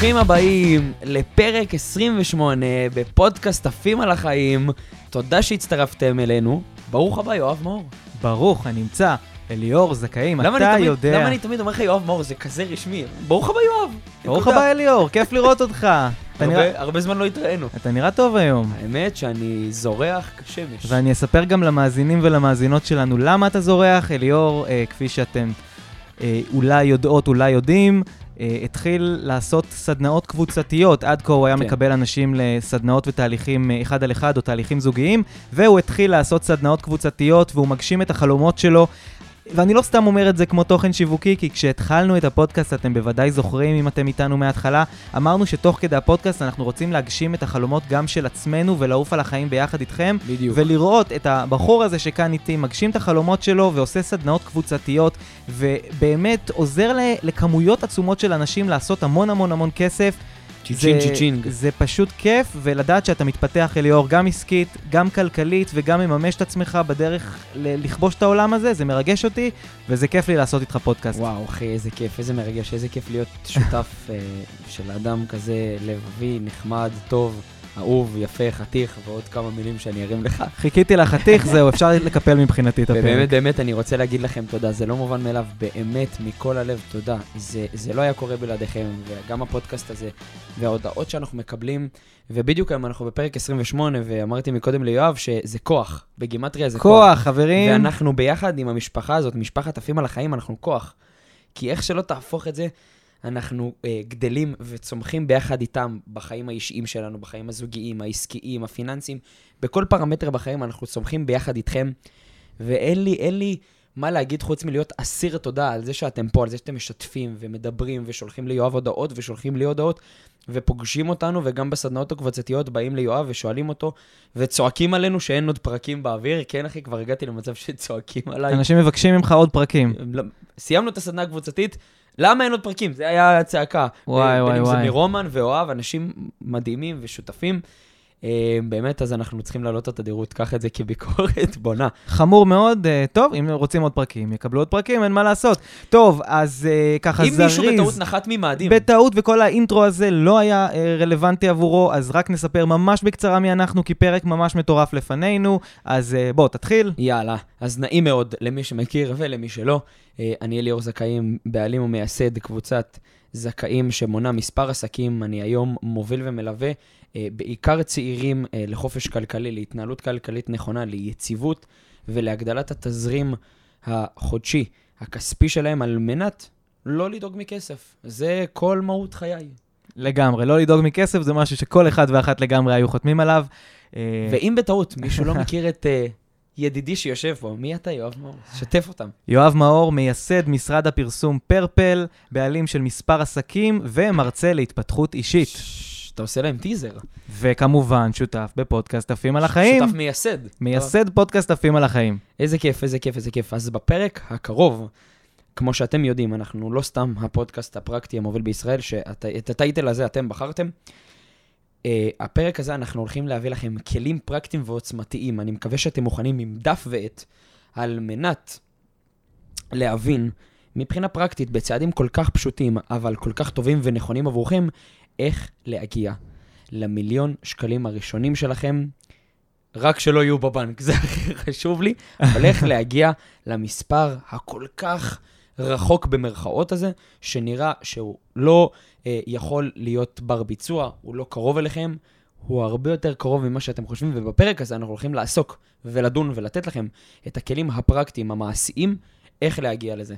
ברוכים הבאים לפרק 28 בפודקאסט עפים על החיים. תודה שהצטרפתם אלינו. ברוך הבא, יואב מאור. ברוך הנמצא, אליאור זכאים, אתה אני תמיד- יודע. למה אני תמיד אומר לך יואב מאור? זה כזה רשמי. ברוך הבא, יואב. ברוך. הבא אליאור, כיף לראות אותך. אתה נראה- הרבה- הרבה זמן לא התראינו. אתה נראה טוב היום. האמת שאני זורח כשמש. ואני אספר גם למאזינים ולמאזינות שלנו למה אתה זורח. אליאור, אה, כפי שאתם אה, אולי יודעות, אולי יודעים, התחיל לעשות סדנאות קבוצתיות. עד כה הוא היה כן. מקבל אנשים לסדנאות ותהליכים אה, אחד על אחד או תהליכים זוגיים, והוא התחיל לעשות סדנאות קבוצתיות והוא מגשים את החלומות שלו. ואני לא סתם אומר את זה כמו תוכן שיווקי, כי כשהתחלנו את הפודקאסט, אתם בוודאי זוכרים אם אתם איתנו מההתחלה, אמרנו שתוך כדי הפודקאסט אנחנו רוצים להגשים את החלומות גם של עצמנו ולעוף על החיים ביחד איתכם, בדיוק. ולראות את הבחור הזה שכאן איתי מגשים את החלומות שלו ועושה סדנאות קבוצתיות, ובאמת עוזר לכמויות עצומות של אנשים לעשות המון המון המון כסף. cha-ching cha-ching. זה פשוט כיף, ולדעת שאתה מתפתח אליאור גם עסקית, גם כלכלית, וגם מממש את עצמך בדרך לכבוש את העולם הזה, זה מרגש אותי, וזה כיף לי לעשות איתך פודקאסט. וואו, אחי, איזה כיף, איזה מרגש, איזה כיף להיות שותף אה, של אדם כזה לבבי, נחמד, טוב, אהוב, יפה, חתיך, ועוד כמה מילים שאני ארים לך. חיכיתי לחתיך, זהו, אפשר לקפל מבחינתי את הפרק. ובאמת, באמת, אני רוצה להגיד לכם תודה, זה לא מובן מאליו, באמת, מכל הלב, תודה. זה, זה לא היה קורה בלעדיכם, וגם הפודקאסט הזה, וההודעות שאנחנו מקבלים, ובדיוק היום אנחנו בפרק 28, ואמרתי מקודם ליואב שזה כוח, בגימטריה זה כוח. כוח, חברים. ואנחנו ביחד עם המשפחה הזאת, משפחת עפים על החיים, אנחנו כוח. כי איך שלא תהפוך את זה, אנחנו אה, גדלים וצומחים ביחד איתם בחיים האישיים שלנו, בחיים הזוגיים, העסקיים, הפיננסיים, בכל פרמטר בחיים אנחנו צומחים ביחד איתכם. ואין לי, אין לי מה להגיד חוץ מלהיות אסיר תודה על זה שאתם פה, על זה שאתם משתפים ומדברים ושולחים ליואב הודעות ושולחים לי הודעות ופוגשים אותנו, וגם בסדנאות הקבוצתיות באים ליואב ושואלים אותו וצועקים עלינו שאין עוד פרקים באוויר. כן, אחי, כבר הגעתי למצב שצועקים עליי. אנשים מבקשים ממך עוד פרקים. לא- סיימנו את הסדנה הקבוצתית, למה אין עוד פרקים? זה היה הצעקה. וואי, בין וואי, אם זה וואי. מרומן ואוהב, אנשים מדהימים ושותפים. אה, באמת, אז אנחנו צריכים להעלות את התדירות, קח את זה כביקורת בונה. חמור מאוד, אה, טוב, אם רוצים עוד פרקים, יקבלו עוד פרקים, אין מה לעשות. טוב, אז אה, ככה אם זריז. מישהו בטעות נחת ממאדים, בטעות, וכל האינטרו הזה לא היה רלוונטי עבורו, אז רק נספר ממש בקצרה מי אנחנו, כי פרק ממש מטורף לפנינו. אז בוא, תתחיל. יאללה. אז נעים מאוד למי שמכיר ולמי שלא. אני אליאור זכאים, בעלים ומייסד קבוצת זכאים שמונה מספר עסקים. אני היום מוביל ומלווה אה, בעיקר צעירים אה, לחופש כלכלי, להתנהלות כלכלית נכונה, ליציבות ולהגדלת התזרים החודשי, הכספי שלהם, על מנת לא לדאוג מכסף. זה כל מהות חיי. לגמרי, לא לדאוג מכסף זה משהו שכל אחד ואחת לגמרי היו חותמים עליו. אה, ואם בטעות מישהו לא מכיר את ידידי שיושב פה, מי אתה, יואב מאור? שתף אותם. יואב מאור, מייסד משרד הפרסום פרפל, בעלים של מספר עסקים ומרצה להתפתחות אישית. ש- אתה עושה להם טיזר. וכמובן, שותף בפודקאסט עפים על החיים. שותף מייסד. מייסד פודקאסט עפים על החיים. איזה כיף, איזה כיף, איזה כיף. אז בפרק הקרוב, כמו שאתם יודעים, אנחנו לא סתם הפודקאסט הפרקטי המוביל בישראל, שאת הטייטל הזה אתם בחרתם. Uh, הפרק הזה אנחנו הולכים להביא לכם כלים פרקטיים ועוצמתיים. אני מקווה שאתם מוכנים עם דף ועט, על מנת להבין מבחינה פרקטית, בצעדים כל כך פשוטים, אבל כל כך טובים ונכונים עבורכם, איך להגיע למיליון שקלים הראשונים שלכם, רק שלא יהיו בבנק, זה הכי חשוב לי, אבל איך להגיע למספר הכל כך רחוק במרכאות הזה, שנראה שהוא לא יכול להיות בר ביצוע, הוא לא קרוב אליכם, הוא הרבה יותר קרוב ממה שאתם חושבים, ובפרק הזה אנחנו הולכים לעסוק ולדון ולתת לכם את הכלים הפרקטיים, המעשיים, איך להגיע לזה.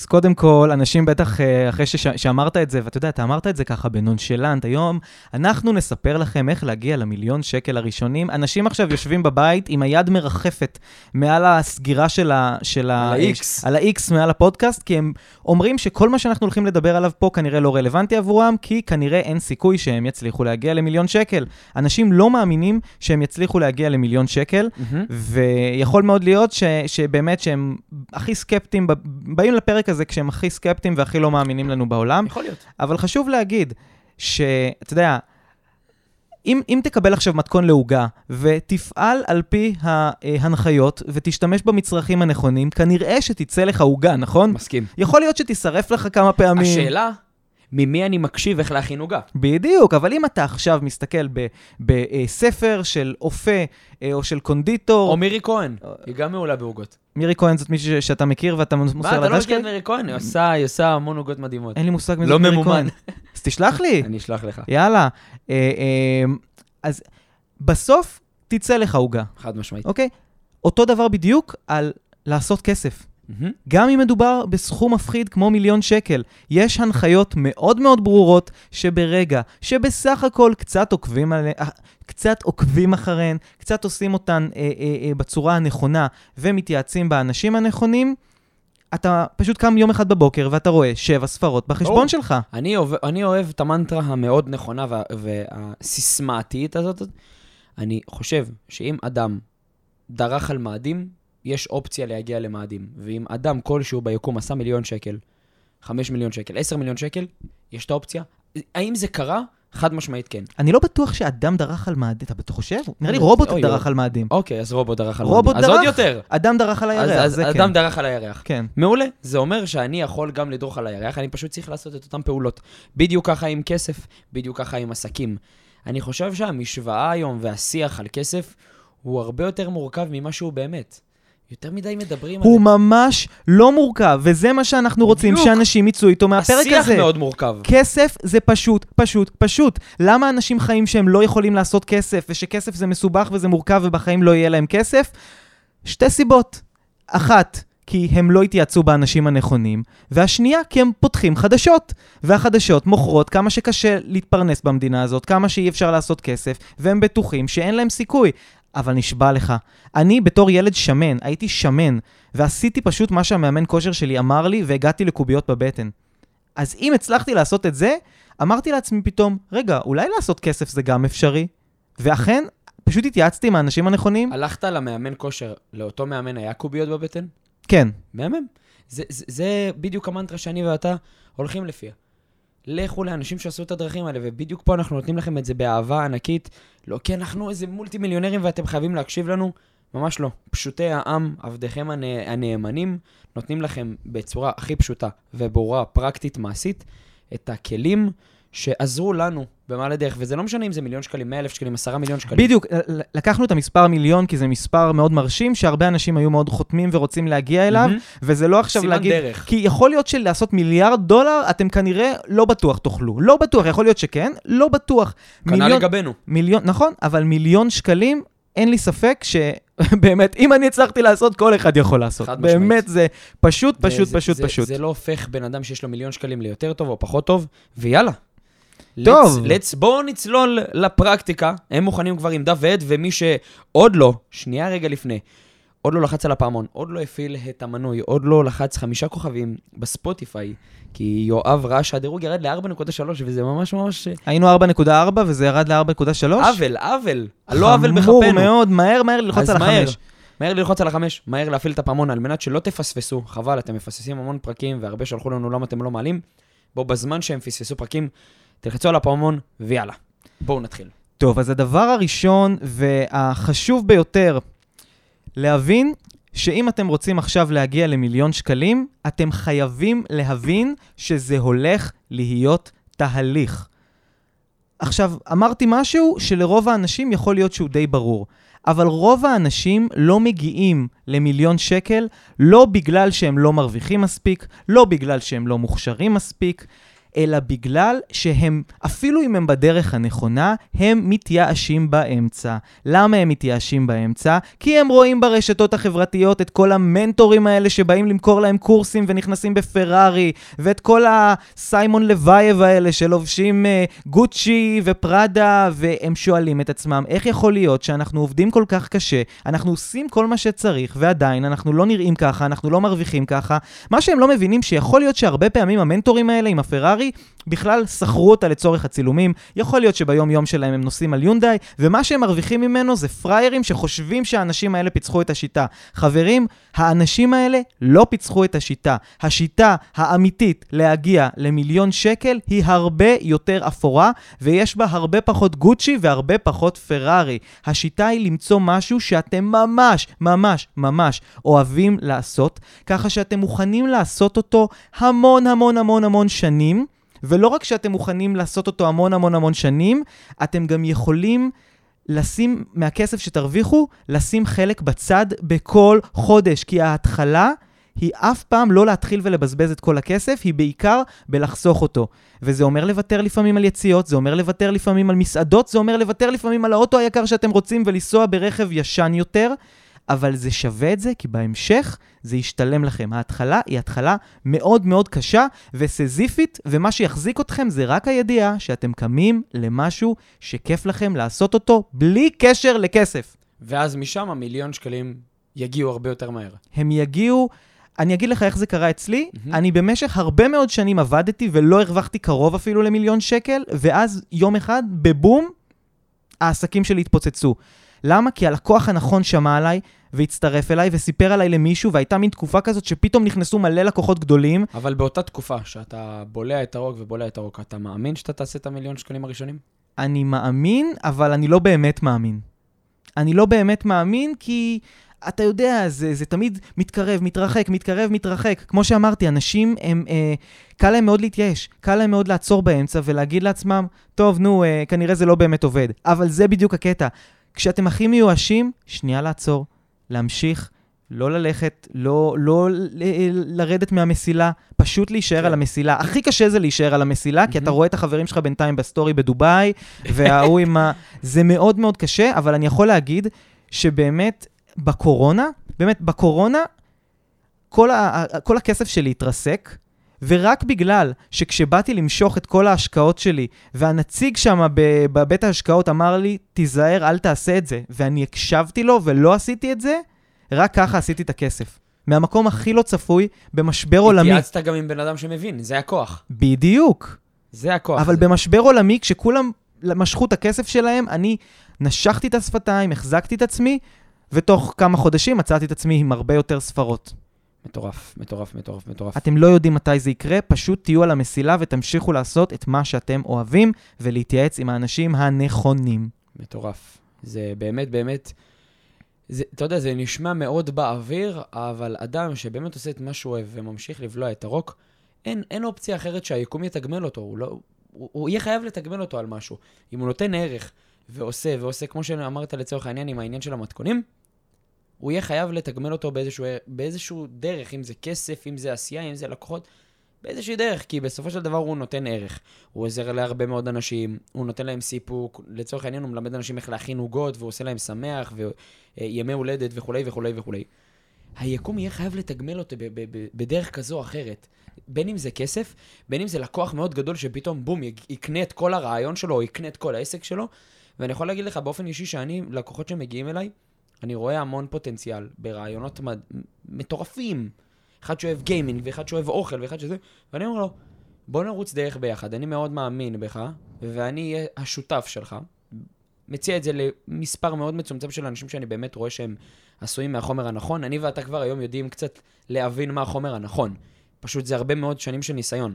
אז קודם כל, אנשים בטח, אה, אחרי שש, שאמרת את זה, ואתה יודע, אתה אמרת את זה ככה בנונשלנט, היום אנחנו נספר לכם איך להגיע למיליון שקל הראשונים. אנשים עכשיו יושבים בבית עם היד מרחפת מעל הסגירה של ה... של על ה-X. על ה-X מעל הפודקאסט, כי הם אומרים שכל מה שאנחנו הולכים לדבר עליו פה כנראה לא רלוונטי עבורם, כי כנראה אין סיכוי שהם יצליחו להגיע למיליון שקל. אנשים לא מאמינים שהם יצליחו להגיע למיליון שקל, ויכול מאוד להיות ש, שבאמת שהם הכי סקפטיים, באים לפרק הזה כשהם הכי סקפטיים והכי לא מאמינים לנו בעולם, יכול להיות. אבל חשוב להגיד שאתה יודע, אם, אם תקבל עכשיו מתכון לעוגה ותפעל על פי ההנחיות ותשתמש במצרכים הנכונים, כנראה שתצא לך עוגה, נכון? מסכים. יכול להיות שתישרף לך כמה פעמים. השאלה, ממי אני מקשיב איך להכין עוגה. בדיוק, אבל אם אתה עכשיו מסתכל בספר של אופה אה, או של קונדיטור, או מירי כהן, היא גם מעולה בעוגות. מירי כהן זאת מישהי שאתה מכיר ואתה מה, מוסר אתה לא לדש מכיר את? מירי כהן? היא עושה- המון עוגות מדהימות. אין לי מושג מי לא זאת מירי ממומן. כהן. אז תשלח לי. אני אשלח לך. יאללה. אה, אה, אז בסוף תצא לך עוגה, חד משמעית. אוקיי? אותו דבר בדיוק על לעשות כסף. מהמם. גם אם מדובר בסכום מפחיד כמו מיליון שקל, יש הנחיות מאוד מאוד ברורות שברגע שבסך הכל קצת עוקבים, עליה, אה, קצת עוקבים אחריהן, קצת עושים אותן אה, אה, אה, בצורה הנכונה ומתייעצים באנשים הנכונים, אתה פשוט קם יום אחד בבוקר ואתה רואה שבע ספרות בחשבון ברור. שלך. אני אוהב, אני אוהב את המנטרה המאוד נכונה וה, והסיסמאתית הזאת. אני חושב שאם אדם דרך על מאדים, יש אופציה להגיע למאדים. ואם אדם כלשהו ביקום עשה מיליון שקל, חמש מיליון שקל, עשר מיליון שקל, יש את האופציה. האם זה קרה? חד משמעית כן. אני לא בטוח שאדם דרך על מאדים, אתה חושב? נראה לי רובוט דרך. על מאדים. אוקיי, אז רובוט דרך על רובוט מאדים. אז עוד דרך? יותר. אדם דרך על הירח, אז זה אדם כן. דרך על הירח. כן. מעולה, זה אומר שאני יכול גם לדרוך על הירח, אני פשוט צריך לעשות את אותן פעולות. בדיוק ככה עם כסף, בדיוק ככה עם עסקים. אני חושב שהמשוואה היום והשיח על כסף הוא הרבה יותר מורכב ממה שהוא באמת. יותר מדי מדברים הוא ממש לא מורכב, וזה מה שאנחנו רוצים, בדיוק. שאנשים יצאו איתו מהפרק השיח הזה. מאוד מורכב. כסף זה פשוט, פשוט, פשוט. למה אנשים חיים שהם לא יכולים לעשות כסף, ושכסף זה מסובך וזה מורכב ובחיים לא יהיה להם כסף? שתי סיבות. אחת, כי הם לא התייעצו באנשים הנכונים, והשנייה, כי הם פותחים חדשות. והחדשות מוכרות כמה שקשה להתפרנס במדינה הזאת, כמה שאי אפשר לעשות כסף, והם בטוחים שאין להם סיכוי. אבל נשבע לך, אני בתור ילד שמן, הייתי שמן, ועשיתי פשוט מה שהמאמן כושר שלי אמר לי, והגעתי לקוביות בבטן. אז אם הצלחתי לעשות את זה, אמרתי לעצמי פתאום, רגע, אולי לעשות כסף זה גם אפשרי? ואכן, פשוט התייעצתי עם האנשים הנכונים. הלכת למאמן כושר, לאותו מאמן היה קוביות בבטן? כן, מהמם. זה, זה, זה בדיוק המנטרה שאני ואתה הולכים לפיה. לכו לאנשים שעשו את הדרכים האלה, ובדיוק פה אנחנו נותנים לכם את זה באהבה ענקית. לא כי אנחנו איזה מולטי מיליונרים ואתם חייבים להקשיב לנו, ממש לא. פשוטי העם, עבדיכם הנ... הנאמנים, נותנים לכם בצורה הכי פשוטה וברורה, פרקטית, מעשית, את הכלים שעזרו לנו במעלה דרך, וזה לא משנה אם זה מיליון שקלים, 100 אלף שקלים, 10 מיליון שקלים. בדיוק, לקחנו את המספר מיליון כי זה מספר מאוד מרשים, שהרבה אנשים היו מאוד חותמים ורוצים להגיע אליו, מהמם. וזה לא עכשיו סימן להגיד... דרך. כי יכול להיות שלעשות מיליארד דולר, אתם כנראה לא בטוח תוכלו. לא בטוח, יכול להיות שכן, לא בטוח. כנ"ל לגבינו. מיליון, נכון, אבל מיליון שקלים, אין לי ספק שבאמת, אם אני הצלחתי לעשות, כל אחד יכול לעשות. חד משמעית. באמת, זה פשוט, פשוט, וזה- פשוט, זה, פשוט. זה לא הופך בן אדם שיש לו מיליון שקלים ליותר טוב או פחות טוב, ויאללה. טוב. let's, let's, בואו נצלול לפרקטיקה. הם מוכנים כבר עם דף ועד, ומי שעוד לא, שנייה רגע לפני, עוד לא לחץ על הפעמון, עוד לא הפעיל את המנוי, עוד לא לחץ חמישה כוכבים בספוטיפיי, כי יואב ראה שהדירוג ירד ל-4.3, וזה ממש ממש היינו 4.4 וזה ירד ל-4.3? עוול, עוול. לא עוול חמור בכפנו. מאוד, מהר מהר ללחוץ על מהר, החמש. מהר ללחוץ על החמש, מהר להפעיל את הפעמון על מנת שלא תפספסו. חבל, אתם מפספסים המון פרקים, והרבה שלחו לנו למה אתם לא מעלים. בואו, בזמן שהם פספסו פרקים, תלחצו על הפעמון, ויאללה. בואו נתחיל. טוב, אז הדבר הראשון והחשוב ביותר, להבין שאם אתם רוצים עכשיו להגיע למיליון שקלים, אתם חייבים להבין שזה הולך להיות תהליך. עכשיו, אמרתי משהו שלרוב האנשים יכול להיות שהוא די ברור, אבל רוב האנשים לא מגיעים למיליון שקל לא בגלל שהם לא מרוויחים מספיק, לא בגלל שהם לא מוכשרים מספיק, אלא בגלל שהם, אפילו אם הם בדרך הנכונה, הם מתייאשים באמצע. למה הם מתייאשים באמצע? כי הם רואים ברשתות החברתיות את כל המנטורים האלה שבאים למכור להם קורסים ונכנסים בפרארי, ואת כל הסיימון לוייב האלה שלובשים uh, גוצ'י ופראדה, והם שואלים את עצמם, איך יכול להיות שאנחנו עובדים כל כך קשה, אנחנו עושים כל מה שצריך, ועדיין אנחנו לא נראים ככה, אנחנו לא מרוויחים ככה. מה שהם לא מבינים שיכול להיות שהרבה פעמים המנטורים האלה עם הפרארי Paris בכלל שכרו אותה לצורך הצילומים, יכול להיות שביום יום שלהם הם נוסעים על יונדאי, ומה שהם מרוויחים ממנו זה פראיירים שחושבים שהאנשים האלה פיצחו את השיטה. חברים, האנשים האלה לא פיצחו את השיטה. השיטה האמיתית להגיע למיליון שקל היא הרבה יותר אפורה, ויש בה הרבה פחות גוצ'י והרבה פחות פרארי. השיטה היא למצוא משהו שאתם ממש, ממש, ממש אוהבים לעשות, ככה שאתם מוכנים לעשות אותו המון המון המון המון שנים. ולא רק שאתם מוכנים לעשות אותו המון המון המון שנים, אתם גם יכולים לשים מהכסף שתרוויחו, לשים חלק בצד בכל חודש, כי ההתחלה היא אף פעם לא להתחיל ולבזבז את כל הכסף, היא בעיקר בלחסוך אותו. וזה אומר לוותר לפעמים על יציאות, זה אומר לוותר לפעמים על מסעדות, זה אומר לוותר לפעמים על האוטו היקר שאתם רוצים ולנסוע ברכב ישן יותר, אבל זה שווה את זה, כי בהמשך זה ישתלם לכם. ההתחלה היא התחלה מאוד מאוד קשה וסזיפית, ומה שיחזיק אתכם זה רק הידיעה שאתם קמים למשהו שכיף לכם לעשות אותו בלי קשר לכסף. ואז משם המיליון שקלים יגיעו הרבה יותר מהר. הם יגיעו... אני אגיד לך איך זה קרה אצלי. מהמם. אני במשך הרבה מאוד שנים עבדתי ולא הרווחתי קרוב אפילו למיליון שקל, ואז יום אחד, בבום, העסקים שלי התפוצצו. למה? כי הלקוח הנכון שמע עליי והצטרף אליי וסיפר עליי למישהו, והייתה מין תקופה כזאת שפתאום נכנסו מלא לקוחות גדולים. אבל באותה תקופה שאתה בולע את הרוק ובולע את הרוק, אתה מאמין שאתה תעשה את המיליון שקלים הראשונים? אני מאמין, אבל אני לא באמת מאמין. אני לא באמת מאמין כי אתה יודע, זה, זה תמיד מתקרב, מתרחק, מתקרב, מתרחק. כמו שאמרתי, אנשים, הם, אה, קל להם מאוד להתייאש, קל להם מאוד לעצור באמצע ולהגיד לעצמם, טוב, נו, אה, כנראה זה לא באמת עובד. אבל זה בדיוק הקטע. כשאתם הכי מיואשים, שנייה לעצור, להמשיך, לא ללכת, לא, לא ל- לרדת מהמסילה, פשוט להישאר כן. על המסילה. הכי קשה זה להישאר על המסילה, כי אתה. רואה את החברים שלך בינתיים בסטורי בדובאי, וההוא עם ה... זה מאוד מאוד קשה, אבל אני יכול להגיד שבאמת, בקורונה, באמת, בקורונה, כל, ה... כל הכסף שלי התרסק, ורק בגלל שכשבאתי למשוך את כל ההשקעות שלי, והנציג שם בבית ההשקעות אמר לי, תיזהר, אל תעשה את זה, ואני הקשבתי לו ולא עשיתי את זה, רק ככה עשיתי את הכסף. מהמקום הכי לא צפוי, במשבר עולמי. התייעצת גם עם בן אדם שמבין, זה הכוח. בדיוק. זה הכוח. אבל זה... במשבר עולמי, כשכולם משכו את הכסף שלהם, אני נשכתי את השפתיים, החזקתי את עצמי, ותוך כמה חודשים מצאתי את עצמי עם הרבה יותר ספרות. מטורף, מטורף, מטורף, מטורף. אתם לא יודעים מתי זה יקרה, פשוט תהיו על המסילה ותמשיכו לעשות את מה שאתם אוהבים, ולהתייעץ עם האנשים הנכונים. מטורף. זה באמת, באמת, זה, אתה יודע, זה נשמע מאוד באוויר, אבל אדם שבאמת עושה את מה שהוא אוהב וממשיך לבלוע את הרוק, אין, אין אופציה אחרת שהיקום יתגמל אותו, הוא, לא, הוא, הוא יהיה חייב לתגמל אותו על משהו. אם הוא נותן ערך ועושה, ועושה, כמו שאמרת לצורך העניין, עם העניין של המתכונים, הוא יהיה חייב לתגמל אותו באיזשהו, באיזשהו דרך, אם זה כסף, אם זה עשייה, אם זה לקוחות, באיזושהי דרך, כי בסופו של דבר הוא נותן ערך. הוא עוזר להרבה מאוד אנשים, הוא נותן להם סיפוק, לצורך העניין הוא מלמד אנשים איך להכין עוגות, והוא עושה להם שמח, וימי הולדת וכולי וכולי וכולי. היקום יהיה חייב לתגמל אותו ב- ב- ב- בדרך כזו או אחרת. בין אם זה כסף, בין אם זה לקוח מאוד גדול שפתאום בום, יק- יקנה את כל הרעיון שלו, או יקנה את כל העסק שלו. ואני יכול להגיד לך באופן אישי שאני, לקוחות שמגיעים אליי, אני רואה המון פוטנציאל ברעיונות מד... מטורפים. אחד שאוהב גיימינג, ואחד שאוהב אוכל, ואחד שזה... ואני אומר לו, בוא נרוץ דרך ביחד, אני מאוד מאמין בך, ואני אהיה השותף שלך. מציע את זה למספר מאוד מצומצם של אנשים שאני באמת רואה שהם עשויים מהחומר הנכון. אני ואתה כבר היום יודעים קצת להבין מה החומר הנכון. פשוט זה הרבה מאוד שנים של ניסיון.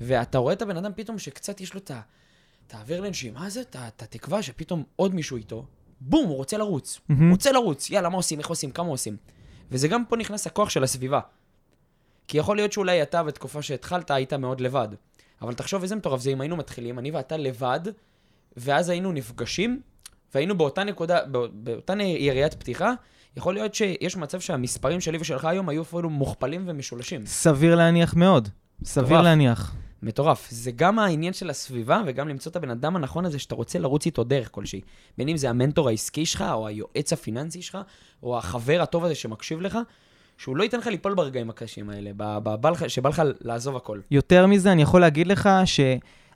ואתה רואה את הבן אדם פתאום שקצת יש לו את האוויר לנשימה הזה, את התקווה שפתאום עוד מישהו איתו, בום, הוא רוצה לרוץ. מהמם. הוא רוצה לרוץ, יאללה, מה עושים, איך עושים, כמה עושים. וזה גם פה נכנס הכוח של הסביבה. כי יכול להיות שאולי אתה בתקופה שהתחלת היית מאוד לבד. אבל תחשוב איזה מטורף זה אם היינו מתחילים, אני ואתה לבד, ואז היינו נפגשים, והיינו באותה נקודה, בא- באותה יריית פתיחה, יכול להיות שיש מצב שהמספרים שלי ושלך היום היו אפילו מוכפלים ומשולשים. סביר להניח מאוד. סביר מטורף. להניח. מטורף. זה גם העניין של הסביבה, וגם למצוא את הבן אדם הנכון הזה שאתה רוצה לרוץ איתו דרך כלשהי. בין אם זה המנטור העסקי שלך, או היועץ הפיננסי שלך, או החבר הטוב הזה שמקשיב לך, שהוא לא ייתן לך ליפול ברגעים הקשים האלה, שבא לך לעזוב הכל. יותר מזה, אני יכול להגיד לך ש...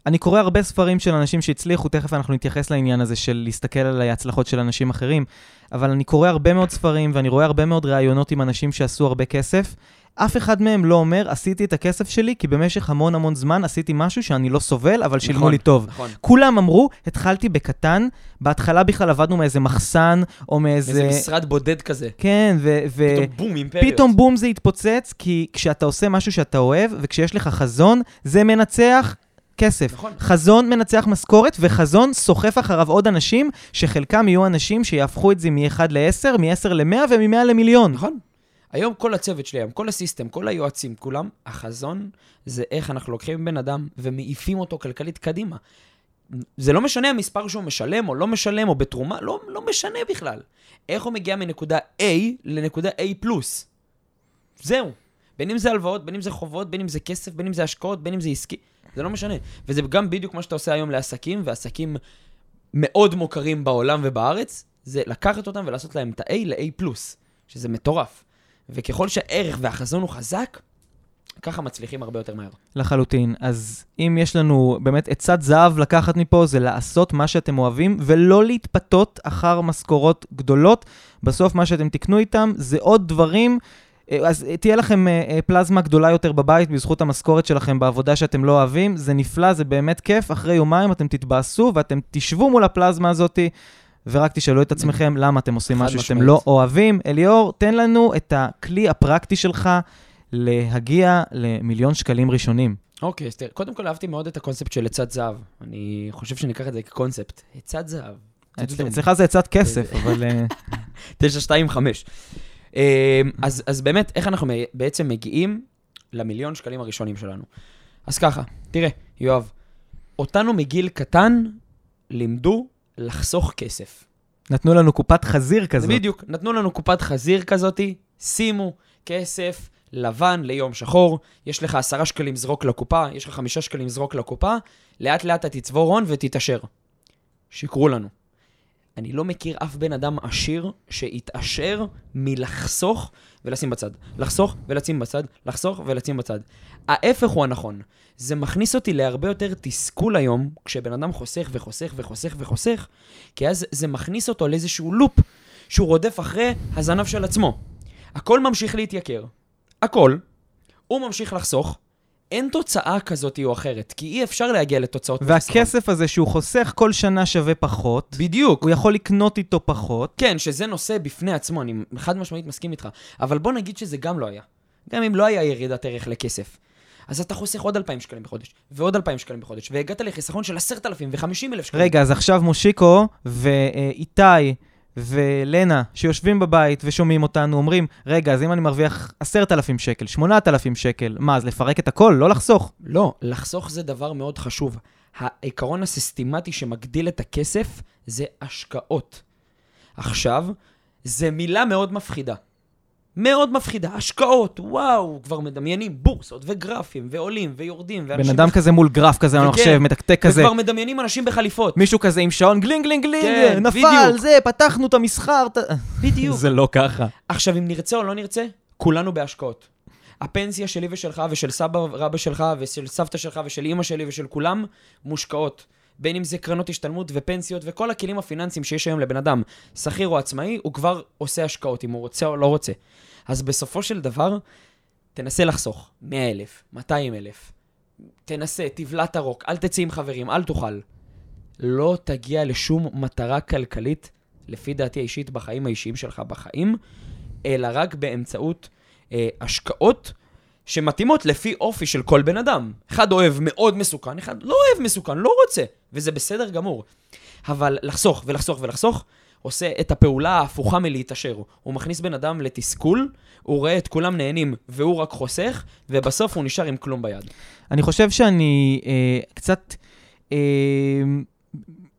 אני קורא הרבה ספרים של אנשים שהצליחו, תכף אנחנו נתייחס לעניין הזה של להסתכל על ההצלחות של אנשים אחרים, אבל אני קורא הרבה מאוד ספרים ואני רואה הרבה מאוד ראיונות עם אנשים שעשו הרבה כסף. אף אחד מהם לא אומר, עשיתי את הכסף שלי, כי במשך המון המון זמן עשיתי משהו שאני לא סובל, אבל שילמו נכון, לי טוב. נכון. כולם אמרו, התחלתי בקטן, בהתחלה בכלל עבדנו מאיזה מחסן, או מאיזה... איזה משרד בודד כזה. כן, ו... ו... פתאום בום, אימפריות. פתאום בום זה יתפוצץ, כי כשאתה עושה משהו שאתה אוהב, וכשיש לך חזון, זה מנצח כסף. נכון. חזון מנצח משכורת, וחזון סוחף אחריו עוד אנשים, שחלקם יהיו אנשים שיהפכו את זה מ-1 ל-10, מ-10 ל-100 ומ-100 למיליון. נכון. היום כל הצוות שלי, היום כל הסיסטם, כל היועצים, כולם, החזון זה איך אנחנו לוקחים בן אדם ומעיפים אותו כלכלית קדימה. זה לא משנה המספר שהוא משלם או לא משלם או בתרומה, לא, לא משנה בכלל. איך הוא מגיע מנקודה A לנקודה A פלוס. זהו. בין אם זה הלוואות, בין אם זה חובות, בין אם זה כסף, בין אם זה השקעות, בין אם זה עסקי. זה לא משנה. וזה גם בדיוק מה שאתה עושה היום לעסקים, ועסקים מאוד מוכרים בעולם ובארץ, זה לקחת אותם ולעשות להם את ה-A ל-A+, שזה מטורף. וככל שהערך והחזון הוא חזק, ככה מצליחים הרבה יותר מהר. לחלוטין. אז אם יש לנו באמת עצת זהב לקחת מפה, זה לעשות מה שאתם אוהבים, ולא להתפתות אחר משכורות גדולות. בסוף מה שאתם תקנו איתם זה עוד דברים. אה, אז תהיה לכם אה, אה, פלזמה גדולה יותר בבית בזכות המשכורת שלכם בעבודה שאתם לא אוהבים. זה נפלא, זה באמת כיף. אחרי יומיים אתם תתבאסו ואתם תשבו מול הפלזמה הזאתי. ורק תשאלו את עצמכם למה אתם עושים משהו שאתם לא אוהבים. אליאור, תן לנו את הכלי הפרקטי שלך להגיע למיליון שקלים ראשונים. אוקיי, אז תראה, קודם כל אהבתי מאוד את הקונספט של עצת זהב. אני חושב שניקח את זה כקונספט. עצת זהב. אצלך זה עצת כסף, אבל... 925. אה, אז, אז באמת, איך אנחנו בעצם מגיעים למיליון שקלים הראשונים שלנו? אז ככה, תראה, יואב, אותנו מגיל קטן לימדו לחסוך כסף. נתנו לנו קופת חזיר כזאת. בדיוק, נתנו לנו קופת חזיר כזאתי, שימו כסף לבן ליום שחור, יש לך עשרה שקלים זרוק לקופה, יש לך חמישה שקלים זרוק לקופה, לאט לאט אתה תצבור הון ותתעשר. שיקרו לנו. אני לא מכיר אף בן אדם עשיר שהתעשר מלחסוך ולשים בצד. לחסוך ולשים בצד, לחסוך ולשים בצד. ההפך הוא הנכון. זה מכניס אותי להרבה יותר תסכול היום, כשבן אדם חוסך וחוסך וחוסך וחוסך, כי אז זה מכניס אותו לאיזשהו לופ שהוא רודף אחרי הזנב של עצמו. הכל ממשיך להתייקר. הכל. הוא ממשיך לחסוך, אין תוצאה כזאת או אחרת, כי אי אפשר להגיע לתוצאות והכסף הזה שהוא חוסך כל שנה שווה פחות. בדיוק. הוא יכול לקנות איתו פחות. כן, שזה נושא בפני עצמו, אני חד משמעית מסכים איתך. אבל בוא נגיד שזה גם לא היה. גם אם לא היה ירידת ערך לכסף. אז אתה חוסך עוד 2,000 שקלים בחודש, ועוד 2,000 שקלים בחודש, והגעת לחיסכון של 10,000 ו-50,000 שקלים. רגע, אז עכשיו מושיקו ואיתי ולנה, שיושבים בבית ושומעים אותנו, אומרים, רגע, אז אם אני מרוויח 10,000 שקל, 8,000 שקל, מה, אז לפרק את הכל? לא לחסוך. לא, לחסוך זה דבר מאוד חשוב. העיקרון הסיסטמטי שמגדיל את הכסף זה השקעות. עכשיו, זה מילה מאוד מפחידה. מאוד מפחידה, השקעות, וואו, כבר מדמיינים בורסות וגרפים ועולים ויורדים. בן אדם ב... כזה מול גרף כזה על המחשב, מתקתק כזה. וכבר מדמיינים אנשים בחליפות. מישהו כזה עם שעון bling bling bling, כן, נפל, בדיוק. זה, פתחנו את המסחר. בדיוק. זה לא ככה. עכשיו, אם נרצה או לא נרצה, כולנו בהשקעות. הפנסיה שלי ושלך ושל סבא רבא שלך ושל סבתא שלך ושל אימא שלי ושל כולם מושקעות. בין אם זה קרנות השתלמות ופנסיות וכל הכלים הפיננסיים שיש היום לבן אדם, שכיר או עצמאי, הוא כבר עושה השקעות, אם הוא רוצה או לא רוצה. אז בסופו של דבר, תנסה לחסוך 100,000, 200,000, תנסה, תבלע את הרוק, אל תצא עם חברים, אל תאכל. לא תגיע לשום מטרה כלכלית, לפי דעתי האישית, בחיים האישיים שלך בחיים, אלא רק באמצעות אה, השקעות שמתאימות לפי אופי של כל בן אדם. אחד אוהב מאוד מסוכן, אחד לא אוהב מסוכן, לא רוצה, וזה בסדר גמור. אבל לחסוך ולחסוך ולחסוך, עושה את הפעולה ההפוכה מלהתעשר. הוא מכניס בן אדם לתסכול, הוא רואה את כולם נהנים והוא רק חוסך, ובסוף הוא נשאר עם כלום ביד. אני חושב שאני אה, קצת... אה,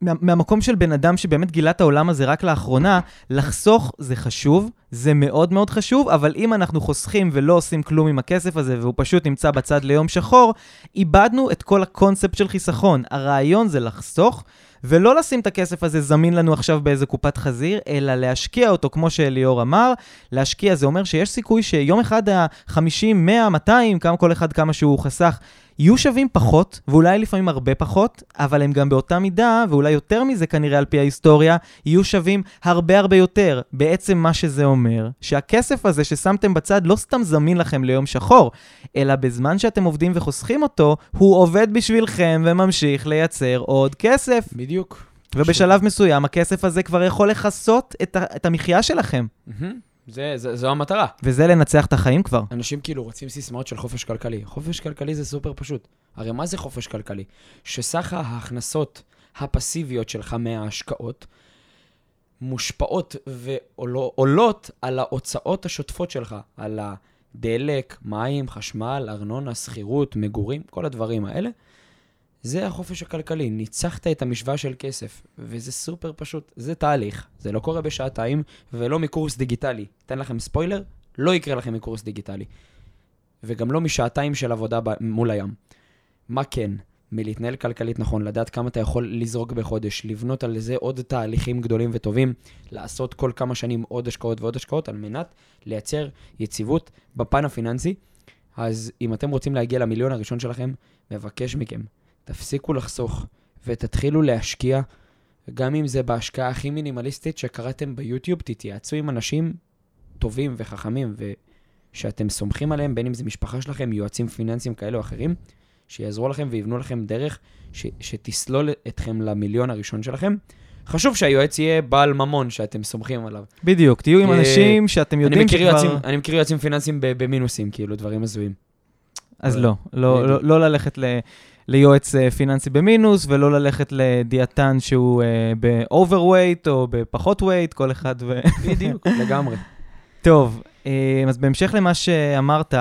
מה, מהמקום של בן אדם שבאמת גילה את העולם הזה רק לאחרונה, לחסוך זה חשוב, זה מאוד מאוד חשוב, אבל אם אנחנו חוסכים ולא עושים כלום עם הכסף הזה והוא פשוט נמצא בצד ליום שחור, איבדנו את כל הקונספט של חיסכון. הרעיון זה לחסוך. ולא לשים את הכסף הזה זמין לנו עכשיו באיזה קופת חזיר, אלא להשקיע אותו, כמו שאליאור אמר. להשקיע זה אומר שיש סיכוי שיום אחד ה-50, 100, 200, כמה כל אחד כמה שהוא חסך, יהיו שווים פחות, ואולי לפעמים הרבה פחות, אבל הם גם באותה מידה, ואולי יותר מזה כנראה על פי ההיסטוריה, יהיו שווים הרבה הרבה יותר. בעצם מה שזה אומר, שהכסף הזה ששמתם בצד לא סתם זמין לכם ליום שחור, אלא בזמן שאתם עובדים וחוסכים אותו, הוא עובד בשבילכם וממשיך לייצר עוד כסף. בדיוק. ובשלב. מסוים הכסף הזה כבר יכול לכסות את, את המחיה שלכם. Mm-hmm. זה, זה, זו המטרה. וזה לנצח את החיים כבר. אנשים כאילו רוצים סיסמאות של חופש כלכלי. חופש כלכלי זה סופר פשוט. הרי מה זה חופש כלכלי? שסך ההכנסות הפסיביות שלך מההשקעות מושפעות ועולות על ההוצאות השוטפות שלך, על הדלק, מים, חשמל, ארנונה, שכירות, מגורים, כל הדברים האלה. זה החופש הכלכלי, ניצחת את המשוואה של כסף, וזה סופר פשוט, זה תהליך, זה לא קורה בשעתיים, ולא מקורס דיגיטלי. אתן לכם ספוילר, לא יקרה לכם מקורס דיגיטלי. וגם לא משעתיים של עבודה מול הים. מה כן? מלהתנהל כלכלית נכון, לדעת כמה אתה יכול לזרוק בחודש, לבנות על זה עוד תהליכים גדולים וטובים, לעשות כל כמה שנים עוד השקעות ועוד השקעות, על מנת לייצר יציבות בפן הפיננסי. אז אם אתם רוצים להגיע למיליון הראשון שלכם, מבקש מכם, תפסיקו לחסוך ותתחילו להשקיע, גם אם זה בהשקעה הכי מינימליסטית שקראתם ביוטיוב, תתייעצו עם אנשים טובים וחכמים ושאתם סומכים עליהם, בין אם זה משפחה שלכם, יועצים פיננסיים כאלה או אחרים. שיעזרו לכם ויבנו לכם דרך ש, שתסלול אתכם למיליון הראשון שלכם. חשוב שהיועץ יהיה בעל ממון שאתם סומכים עליו. בדיוק, תהיו עם אנשים שאתם יודעים שכבר... אני מכיר יועצים פיננסיים במינוסים, כאילו, דברים הזויים. אז לא, לא, לא, לא ללכת ל... ליועץ אה, פיננסי במינוס, ולא ללכת לדיאטן שהוא uh, ב-overweight או בפחות weight, כל אחד ו... בדיוק, לגמרי. טוב, uh, אז בהמשך למה שאמרת,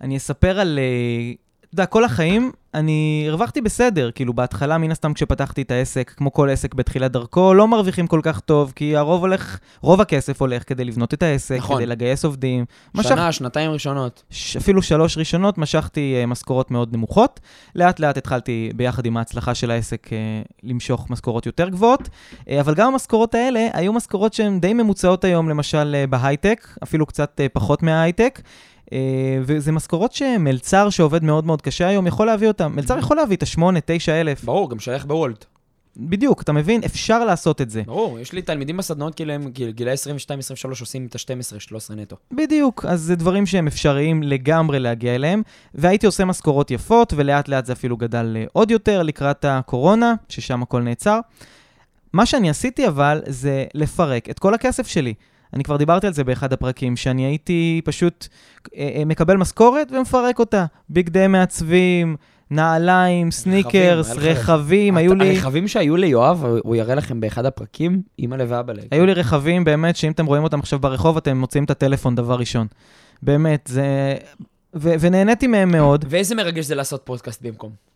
אני אספר על... אה, אתה יודע, כל החיים אני הרווחתי בסדר, כאילו בהתחלה, מן הסתם כשפתחתי את העסק, כמו כל עסק בתחילת דרכו, לא מרוויחים כל כך טוב, כי הרוב הולך, רוב הכסף הולך כדי לבנות את העסק, נכון. כדי לגייס עובדים. שנה, משך, שנתיים ראשונות. ש, אפילו שלוש ראשונות, משכתי uh, משכורות מאוד נמוכות. לאט לאט התחלתי ביחד עם ההצלחה של העסק uh, למשוך משכורות יותר גבוהות, uh, אבל גם המשכורות האלה היו משכורות שהן די ממוצעות היום, למשל uh, בהייטק, אפילו קצת uh, פחות מההייטק. אה, וזה משכורות שמלצר שעובד מאוד מאוד קשה היום יכול להביא אותם. מלצר יכול להביא את ה-8, 9 אלף. ברור, גם שייך בוולט. בדיוק, אתה מבין? אפשר לעשות את זה. ברור, יש לי תלמידים בסדנאות כאילו הם גילאי 22-23 עושים את ה-12-13 נטו. בדיוק, אז זה דברים שהם אפשריים לגמרי להגיע אליהם, והייתי עושה משכורות יפות, ולאט לאט זה אפילו גדל אה, עוד יותר לקראת הקורונה, ששם הכל נעצר. מה שאני עשיתי אבל, זה לפרק את כל הכסף שלי. אני כבר דיברתי על זה באחד הפרקים, שאני הייתי פשוט אה, אה, מקבל משכורת ומפרק אותה. ביג די מעצבים, נעליים, סניקרס, רכבים, רכבים היו לי... הרכבים שהיו ליואב, הוא יראה לכם באחד הפרקים, אימא ואבא לב. היו לי רכבים, באמת, שאם אתם רואים אותם עכשיו ברחוב, אתם מוצאים את הטלפון דבר ראשון. באמת, זה... ו- ונהניתי מהם מאוד. ואיזה מרגש זה לעשות פודקאסט במקום.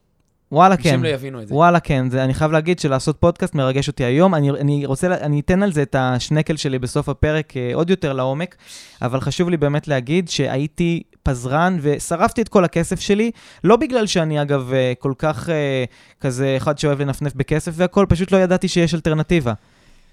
וואלה, כן. אנשים לא יבינו את זה. וואלה, כן. זה, אני חייב להגיד שלעשות פודקאסט מרגש אותי היום. אני, אני רוצה, אני אתן על זה את השנקל שלי בסוף הפרק אה, עוד יותר לעומק, אבל חשוב לי באמת להגיד שהייתי פזרן ושרפתי את כל הכסף שלי, לא בגלל שאני, אגב, אה, כל כך אה, כזה אחד שאוהב לנפנף בכסף והכול, פשוט לא ידעתי שיש אלטרנטיבה.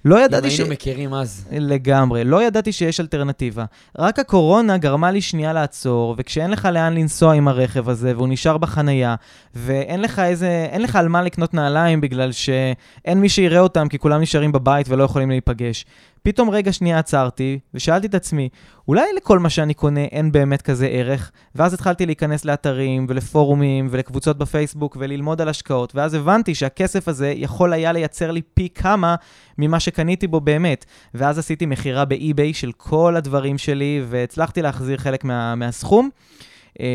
לא ידעתי ש... אם היינו מכירים אז. לגמרי. לא ידעתי שיש אלטרנטיבה. רק הקורונה גרמה לי שנייה לעצור, וכשאין לך לאן לנסוע עם הרכב הזה, והוא נשאר בחנייה, ואין לך איזה... אין לך על מה לקנות נעליים בגלל שאין מי שיראה אותם, כי כולם נשארים בבית ולא יכולים להיפגש. פתאום רגע שנייה עצרתי, ושאלתי את עצמי, אולי לכל מה שאני קונה אין באמת כזה ערך? ואז התחלתי להיכנס לאתרים ולפורומים ולקבוצות בפייסבוק וללמוד על השקעות, ואז הבנתי שהכסף הזה יכול היה לייצר לי פי כמה ממה שקניתי בו באמת. ואז עשיתי מכירה באי-ביי של כל הדברים שלי, והצלחתי להחזיר חלק מה, מהסכום. אה,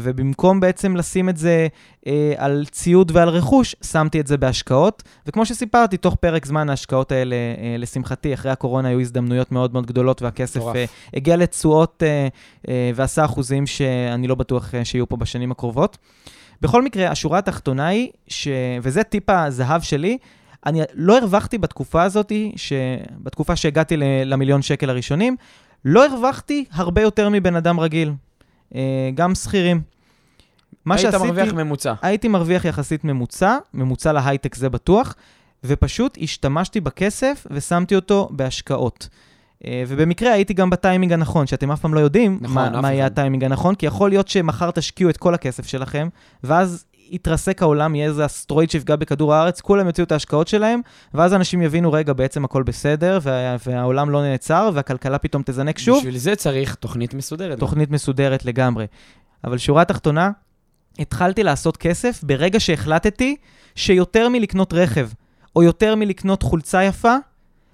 ובמקום בעצם לשים את זה אה, על ציוד ועל רכוש, שמתי את זה בהשקעות. וכמו שסיפרתי, תוך פרק זמן ההשקעות האלה, אה, לשמחתי, אחרי הקורונה היו הזדמנויות מאוד מאוד גדולות, והכסף הגיע לתשואות ועשה אחוזים שאני לא בטוח שיהיו פה בשנים הקרובות. בכל מקרה, השורה התחתונה היא, ש... וזה טיפ הזהב שלי, אני לא הרווחתי בתקופה הזאת, ש... בתקופה שהגעתי למיליון שקל הראשונים, לא הרווחתי הרבה יותר מבן אדם רגיל. אה, גם שכירים. היית שעשיתי, מרוויח ממוצע. הייתי מרוויח יחסית ממוצע, ממוצע להייטק זה בטוח, ופשוט השתמשתי בכסף ושמתי אותו בהשקעות. אה, ובמקרה הייתי גם בטיימינג הנכון, שאתם אף פעם לא יודעים נכון, מה, מה יהיה הטיימינג הנכון, כי יכול להיות שמחר תשקיעו את כל הכסף שלכם, ואז יתרסק העולם, יהיה איזה אסטרואיד שיפגע בכדור הארץ, כולם יוציאו את ההשקעות שלהם, ואז אנשים יבינו, רגע, בעצם הכל בסדר, וה, והעולם לא נעצר, והכלכלה פתאום תזנק שוב. בשביל זה צריך תוכנית מסודרת. תוכנית מסודרת לגמרי. אבל שורה תחתונה, התחלתי לעשות כסף ברגע שהחלטתי שיותר מלקנות רכב, או יותר מלקנות חולצה יפה,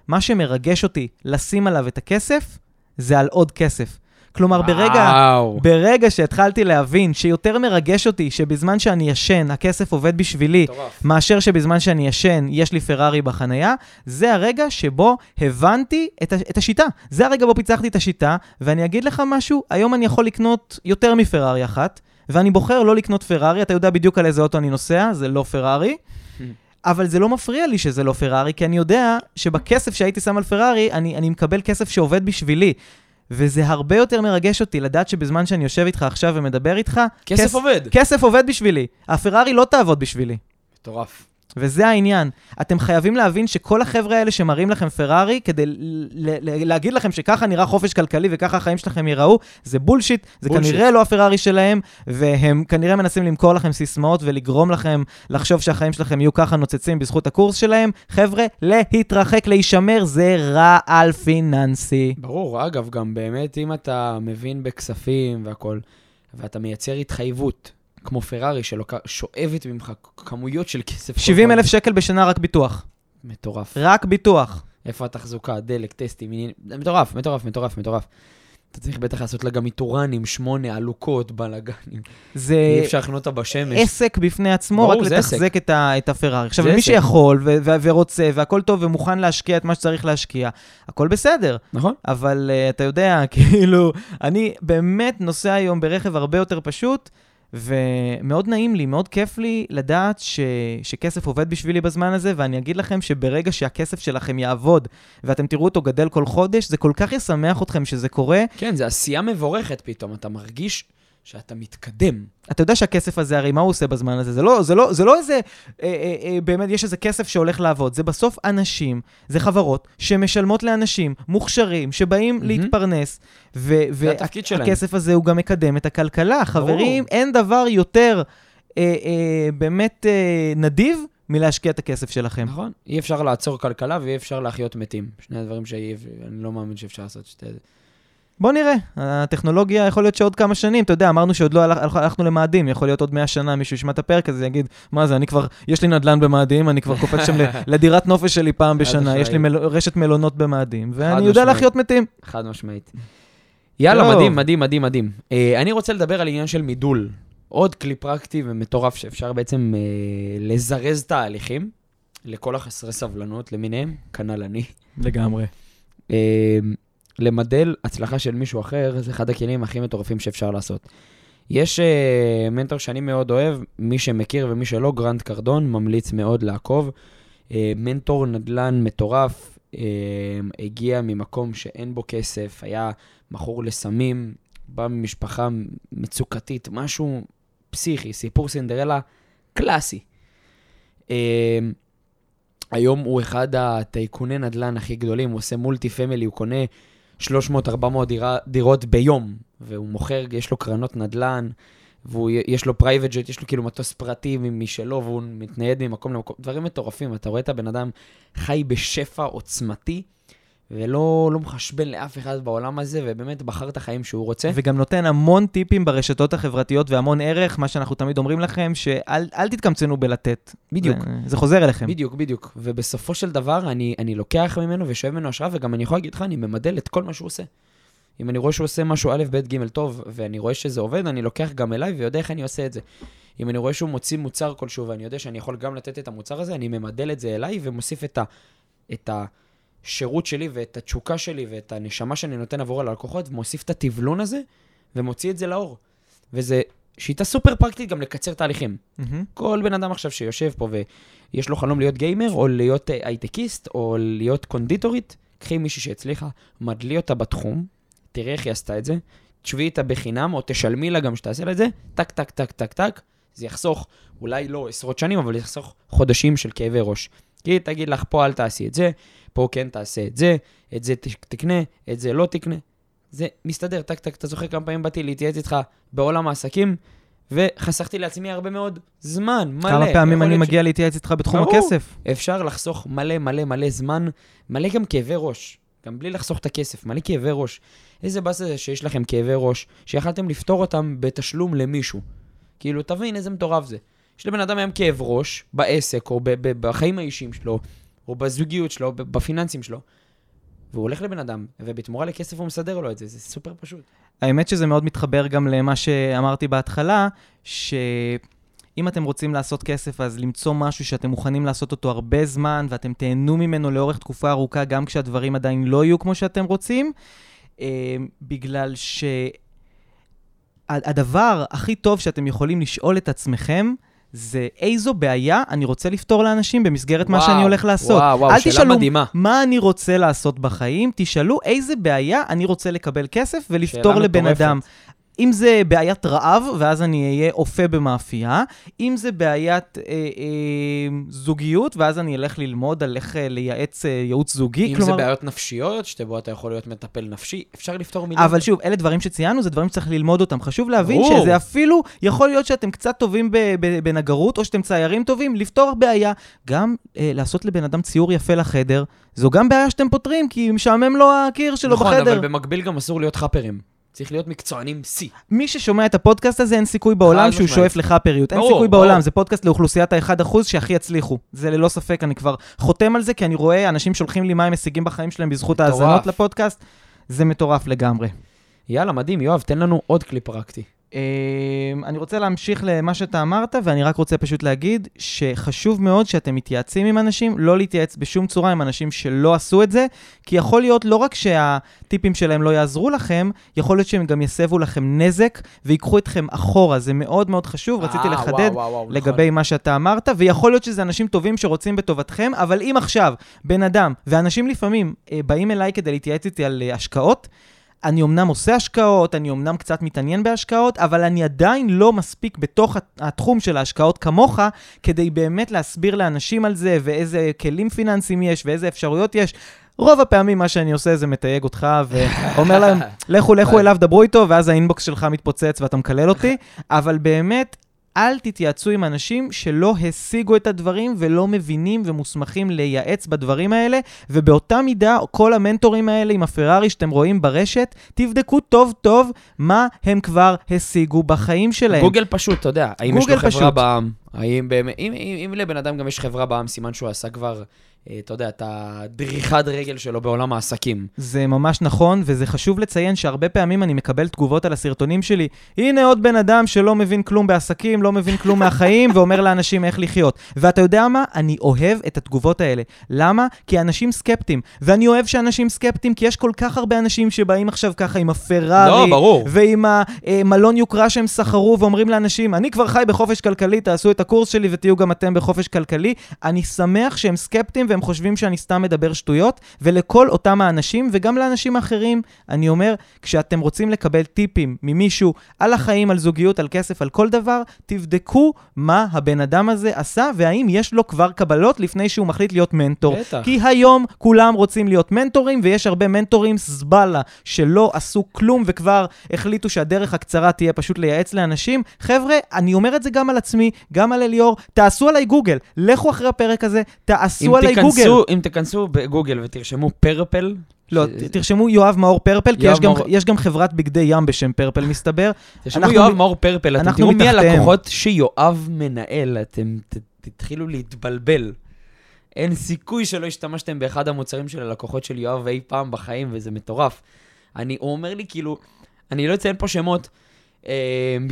מה שמרגש אותי לשים עליו את הכסף, זה על עוד כסף. כלומר, ברגע, וואו. ברגע שהתחלתי להבין שיותר מרגש אותי שבזמן שאני ישן, הכסף עובד בשבילי. מאשר שבזמן שאני ישן, יש לי פרארי בחנייה, זה הרגע שבו הבנתי את, את השיטה. זה הרגע בו פיצחתי את השיטה, ואני אגיד לך משהו, היום אני יכול לקנות יותר מפרארי אחת, ואני בוחר לא לקנות פרארי, אתה יודע בדיוק על איזה אוטו אני נוסע, זה לא פרארי. אבל זה לא מפריע לי שזה לא פרארי, כי אני יודע שבכסף שהייתי שם על פרארי, אני, אני מקבל כסף שעובד בשבילי. וזה הרבה יותר מרגש אותי לדעת שבזמן שאני יושב איתך עכשיו ומדבר איתך, כסף כס- עובד. כסף עובד בשבילי. הפרארי לא תעבוד בשבילי. מטורף. וזה העניין. אתם חייבים להבין שכל החבר'ה האלה שמראים לכם פרארי, כדי ל- ל- ל- להגיד לכם שככה נראה חופש כלכלי וככה החיים שלכם ייראו, זה בולשיט, זה בולשיט. כנראה לא הפרארי שלהם, והם כנראה מנסים למכור לכם סיסמאות ולגרום לכם לחשוב שהחיים שלכם יהיו ככה נוצצים בזכות הקורס שלהם. חבר'ה, להתרחק, להישמר, זה רעל פיננסי. ברור, אגב, גם באמת, אם אתה מבין בכספים והכול, ואתה מייצר התחייבות, כמו פרארי ששואבת ממך כמויות של כסף. כל 70 אלף. שקל בשנה רק ביטוח. מטורף. רק ביטוח. איפה התחזוקה, דלק, טסטים, מטורף, מטורף, מטורף, מטורף. אתה צריך בטח לעשות לה גם איתורנים, שמונה, עלוקות, בלאגנים. זה אי אפשר לחנות אותה בשמש. עסק בפני עצמו, ברור, רק לתחזק את, ה, את הפרארי. עכשיו, מי. שיכול ו- ו- ורוצה והכל טוב ומוכן להשקיע את מה שצריך להשקיע, הכל בסדר. נכון? אבל uh, אתה יודע, כאילו, אני באמת נוסע היום ברכב הרבה יותר פשוט, ומאוד נעים לי, מאוד כיף לי לדעת ש... שכסף עובד בשבילי בזמן הזה, ואני אגיד לכם שברגע שהכסף שלכם יעבוד, ואתם תראו אותו גדל כל חודש, זה כל כך ישמח אתכם שזה קורה. כן, זה עשייה מבורכת פתאום, אתה מרגיש שאתה מתקדם. אתה יודע שהכסף הזה, הרי מה הוא עושה בזמן הזה? זה לא, זה לא, זה לא איזה, אה, אה, אה, באמת, יש איזה כסף שהולך לעבוד. זה בסוף אנשים, זה חברות שמשלמות לאנשים מוכשרים, שבאים מהמם. להתפרנס. והכסף הזה הוא גם מקדם את הכלכלה. חברים, אין דבר יותר אה, אה, באמת אה, נדיב מלהשקיע את הכסף שלכם. נכון. אי אפשר לעצור כלכלה ואי אפשר להחיות מתים. שני הדברים שאני לא מאמין שאפשר לעשות שתי... בוא נראה, הטכנולוגיה יכול להיות שעוד כמה שנים, אתה יודע, אמרנו שעוד לא הלכ- הלכנו למאדים, יכול להיות עוד 100 שנה מישהו ישמע את הפרק הזה, יגיד, מה זה, אני כבר, יש לי נדל"ן במאדים, אני כבר קופץ שם לדירת נופש שלי פעם בשנה, יש לי. מל... רשת מלונות במאדים, ואני יודע. להחיות מתים. חד משמעית. יאללה, טוב. מדהים, מדהים, מדהים, מדהים. אה, אני רוצה לדבר על עניין של מידול. עוד כלי פרקטי ומטורף שאפשר בעצם אה, לזרז תהליכים לכל החסרי סבלנות למיניהם, כנ"ל אני. לגמרי. אה, למדל הצלחה של מישהו אחר, זה אחד הכלים הכי מטורפים שאפשר לעשות. יש אה, מנטור שאני מאוד אוהב, מי שמכיר ומי שלא, גרנד קרדון, ממליץ מאוד לעקוב. אה, מנטור נדל"ן מטורף, אה, הגיע ממקום שאין בו כסף, היה מכור לסמים, בא ממשפחה מצוקתית, משהו פסיכי, סיפור סינדרלה קלאסי. אה, היום הוא אחד הטייקוני נדל"ן הכי גדולים, הוא עושה multi-family, הוא קונה 300-400 דירה, דירות ביום, והוא מוכר, יש לו קרנות נדל"ן, ויש לו private jet, יש לו כאילו מטוס פרטי משלו, והוא מתנייד ממקום למקום, דברים מטורפים. אתה רואה את הבן אדם חי בשפע עוצמתי, ולא לא מחשבן לאף אחד בעולם הזה, ובאמת בחר את החיים שהוא רוצה. וגם נותן המון טיפים ברשתות החברתיות והמון ערך, מה שאנחנו תמיד אומרים לכם, שאל אל תתקמצנו בלתת. בדיוק. זה, זה חוזר אליכם. בדיוק, בדיוק. ובסופו של דבר, אני, אני לוקח ממנו ושואב ממנו השראה, וגם אני יכול להגיד לך, אני ממדל את כל מה שהוא עושה. אם אני רואה שהוא עושה משהו א', ב', ג', טוב, ואני רואה שזה עובד, אני לוקח גם אליי ויודע איך אני עושה את זה. אם אני רואה שהוא מוציא מוצר כלשהו, ואני יודע שאני יכול גם לתת את המוצר הזה, אני ממדל את זה אליי ומוסיף את, ה, את השירות שלי ואת התשוקה שלי ואת הנשמה שאני נותן עבור הלקוחות, ומוסיף את הטבלון הזה, ומוציא את זה לאור. וזה שיטה סופר פרקטית גם לקצר תהליכים. מהמם. כל בן אדם עכשיו שיושב פה ויש לו חלום להיות גיימר, או להיות אה, הייטקיסט, או להיות קונדיטורית, קחי מישהי שהצליחה, מדלי אותה בתחום, תראה איך היא עשתה את זה, תשבי איתה בחינם, או תשלמי לה גם שתעשה לה את זה, טק, טק, טק, טק, טק, זה יחסוך, אולי לא עשרות שנים, אבל יחסוך חודשים של כאבי ראש. כי היא תגיד לך, פה אל תעשי את זה, פה כן תעשה את זה, את זה תקנה, את זה לא תקנה. זה מסתדר, טק, טק, אתה זוכר כמה פעמים באתי להתייעץ איתך בעולם העסקים, וחסכתי לעצמי הרבה מאוד זמן, מלא. כמה פעמים אני אליאור שמגיע להתייעץ איתך בתחום ברור. הכסף? אפשר לחסוך מלא מלא מלא זמן, מלא גם כאבי ראש. גם בלי לחסוך את הכסף, מלא כאבי ראש. איזה באסה זה שיש לכם כאבי ראש, שיכלתם לפתור אותם בתשלום למישהו. כאילו, תבין איזה מטורף זה. יש לבן אדם היום כאב ראש, בעסק, או בחיים האישיים שלו, או בזוגיות שלו, בפיננסים שלו, והוא הולך לבן אדם, ובתמורה לכסף הוא מסדר לו את זה, זה סופר פשוט. האמת שזה מאוד מתחבר גם למה שאמרתי בהתחלה, שאם אתם רוצים לעשות כסף, אז למצוא משהו שאתם מוכנים לעשות אותו הרבה זמן, ואתם תהנו ממנו לאורך תקופה ארוכה, גם כשהדברים עדיין לא יהיו כמו שאתם רוצים, אה, בגלל שהדבר הכי טוב שאתם יכולים לשאול את עצמכם, זה איזו בעיה אני רוצה לפתור לאנשים במסגרת וואו, מה שאני הולך לעשות. וואו, וואו, שאלה תשאלו מדהימה. מה אני רוצה לעשות בחיים, תשאלו איזה בעיה אני רוצה לקבל כסף ולפתור לבן מטורפת. אדם. אם זה בעיית רעב, ואז אני אהיה אופה במאפייה, אם זה בעיית אה, אה, זוגיות, ואז אני אלך ללמוד על איך אה, לייעץ אה, ייעוץ זוגי. אם זה בעיות נפשיות, שבו אתה יכול להיות מטפל נפשי, אפשר לפתור מיליון. אבל שוב, אלה דברים שציינו, זה דברים שצריך ללמוד אותם. חשוב להבין ברור. שזה אפילו, יכול להיות שאתם קצת טובים בנגרות, או שאתם ציירים טובים, לפתור בעיה. גם אה, לעשות לבן אדם ציור יפה לחדר, זו גם בעיה שאתם פותרים, כי משעמם לו הקיר שלו נכון, בחדר. אבל במקביל גם אסור להיות חאפרים. צריך להיות מקצוענים שיא. מי ששומע את הפודקאסט הזה, אין סיכוי בעולם שהוא משמעית. שואף לחאפריות. אין סיכוי ברור. בעולם, זה פודקאסט לאוכלוסיית ה-1% שהכי יצליחו. זה ללא ספק, אני כבר חותם על זה, כי אני רואה אנשים שולחים לי מה הם משיגים בחיים שלהם בזכות מטורף. האזנות לפודקאסט. זה מטורף לגמרי. יאללה, מדהים, יואב, תן לנו עוד כלי פרקטי. אמ, אני רוצה להמשיך למה שאתה אמרת, ואני רק רוצה פשוט להגיד שחשוב מאוד שאתם מתייעצים עם אנשים, לא להתייעץ בשום צורה עם אנשים שלא עשו את זה, כי יכול להיות לא רק שהטיפים שלהם לא יעזרו לכם, יכול להיות שהם גם יסבו לכם נזק ויקחו אתכם אחורה, זה מאוד מאוד חשוב, רציתי אה, לחדד וואו, וואו, וואו, לגבי מה שאתה אמרת, ויכול להיות שזה אנשים טובים שרוצים בטובתכם, אבל אם עכשיו בן אדם, ואנשים לפעמים אה, באים אליי כדי להתייעץ איתי על אה, השקעות, אני אמנם עושה השקעות, אני אמנם קצת מתעניין בהשקעות, אבל אני עדיין לא מספיק בתוך הת- התחום של ההשקעות כמוך, כדי באמת להסביר לאנשים על זה, ואיזה כלים פיננסיים יש, ואיזה אפשרויות יש. רוב הפעמים מה שאני עושה זה מתייג אותך ואומר להם, לכו, לכו אליו, דברו איתו, ואז האינבוקס שלך מתפוצץ ואתה מקלל אותי, אבל באמת, אל תתייעצו עם אנשים שלא השיגו את הדברים ולא מבינים ומוסמכים לייעץ בדברים האלה, ובאותה מידה, כל המנטורים האלה עם הפרארי שאתם רואים ברשת, תבדקו טוב טוב מה הם כבר השיגו בחיים שלהם. גוגל פשוט, אתה יודע, האם יש לו חברה פשוט. בעם? האם באמת, אם, אם, אם לבן אדם גם יש חברה בעם, סימן שהוא עשה כבר, אתה יודע, את הדריכת רגל שלו בעולם העסקים. זה ממש נכון, וזה חשוב לציין שהרבה פעמים אני מקבל תגובות על הסרטונים שלי. הנה עוד בן אדם שלא מבין כלום בעסקים, לא מבין כלום מהחיים, ואומר לאנשים איך לחיות. ואתה יודע מה? אני אוהב את התגובות האלה. למה? כי אנשים סקפטיים. ואני אוהב שאנשים סקפטיים, כי יש כל כך הרבה אנשים שבאים עכשיו ככה עם הפרארי, לא, ברור. ועם המלון יוקרה שהם סחרו, ואומרים לאנשים, אני כבר חי בחופש כלכלי, תעשו את הקורס שלי ותהיו גם אתם בחופש כלכלי. אני שמח שהם סקפטיים והם חושבים שאני סתם מדבר שטויות, ולכל אותם האנשים, וגם לאנשים האחרים, אני אומר, כשאתם רוצים לקבל טיפים ממישהו על החיים, על זוגיות, על כסף, על כל דבר, תבדקו מה הבן אדם הזה עשה, והאם יש לו כבר קבלות לפני שהוא מחליט להיות מנטור. בטח. כי היום כולם רוצים להיות מנטורים, ויש הרבה מנטורים זבלה שלא עשו כלום וכבר החליטו שהדרך הקצרה תהיה פשוט לייעץ לאנשים. חבר'ה, אני אומר את זה גם על עצמי, גם על אליאור, תעשו עליי גוגל, לכו אחרי הפרק הזה, תעשו עליי גוגל. תיכנסו, אם תיכנסו בגוגל ותרשמו פרפל, לא, תרשמו יואב מאור פרפל, כי יש גם, מאור- יש גם חברת בגדי ים בשם פרפל, מסתבר. תרשמו יואב מאור פרפל, אתם תראו מי מתחתיהם. הלקוחות שיואב מנהל, אתם ת- תתחילו להתבלבל. אין סיכוי שלא השתמשתם באחד המוצרים של הלקוחות של יואב אי פעם בחיים, וזה מטורף. אני, הוא אומר לי, כאילו, אני לא אציין פה שמות,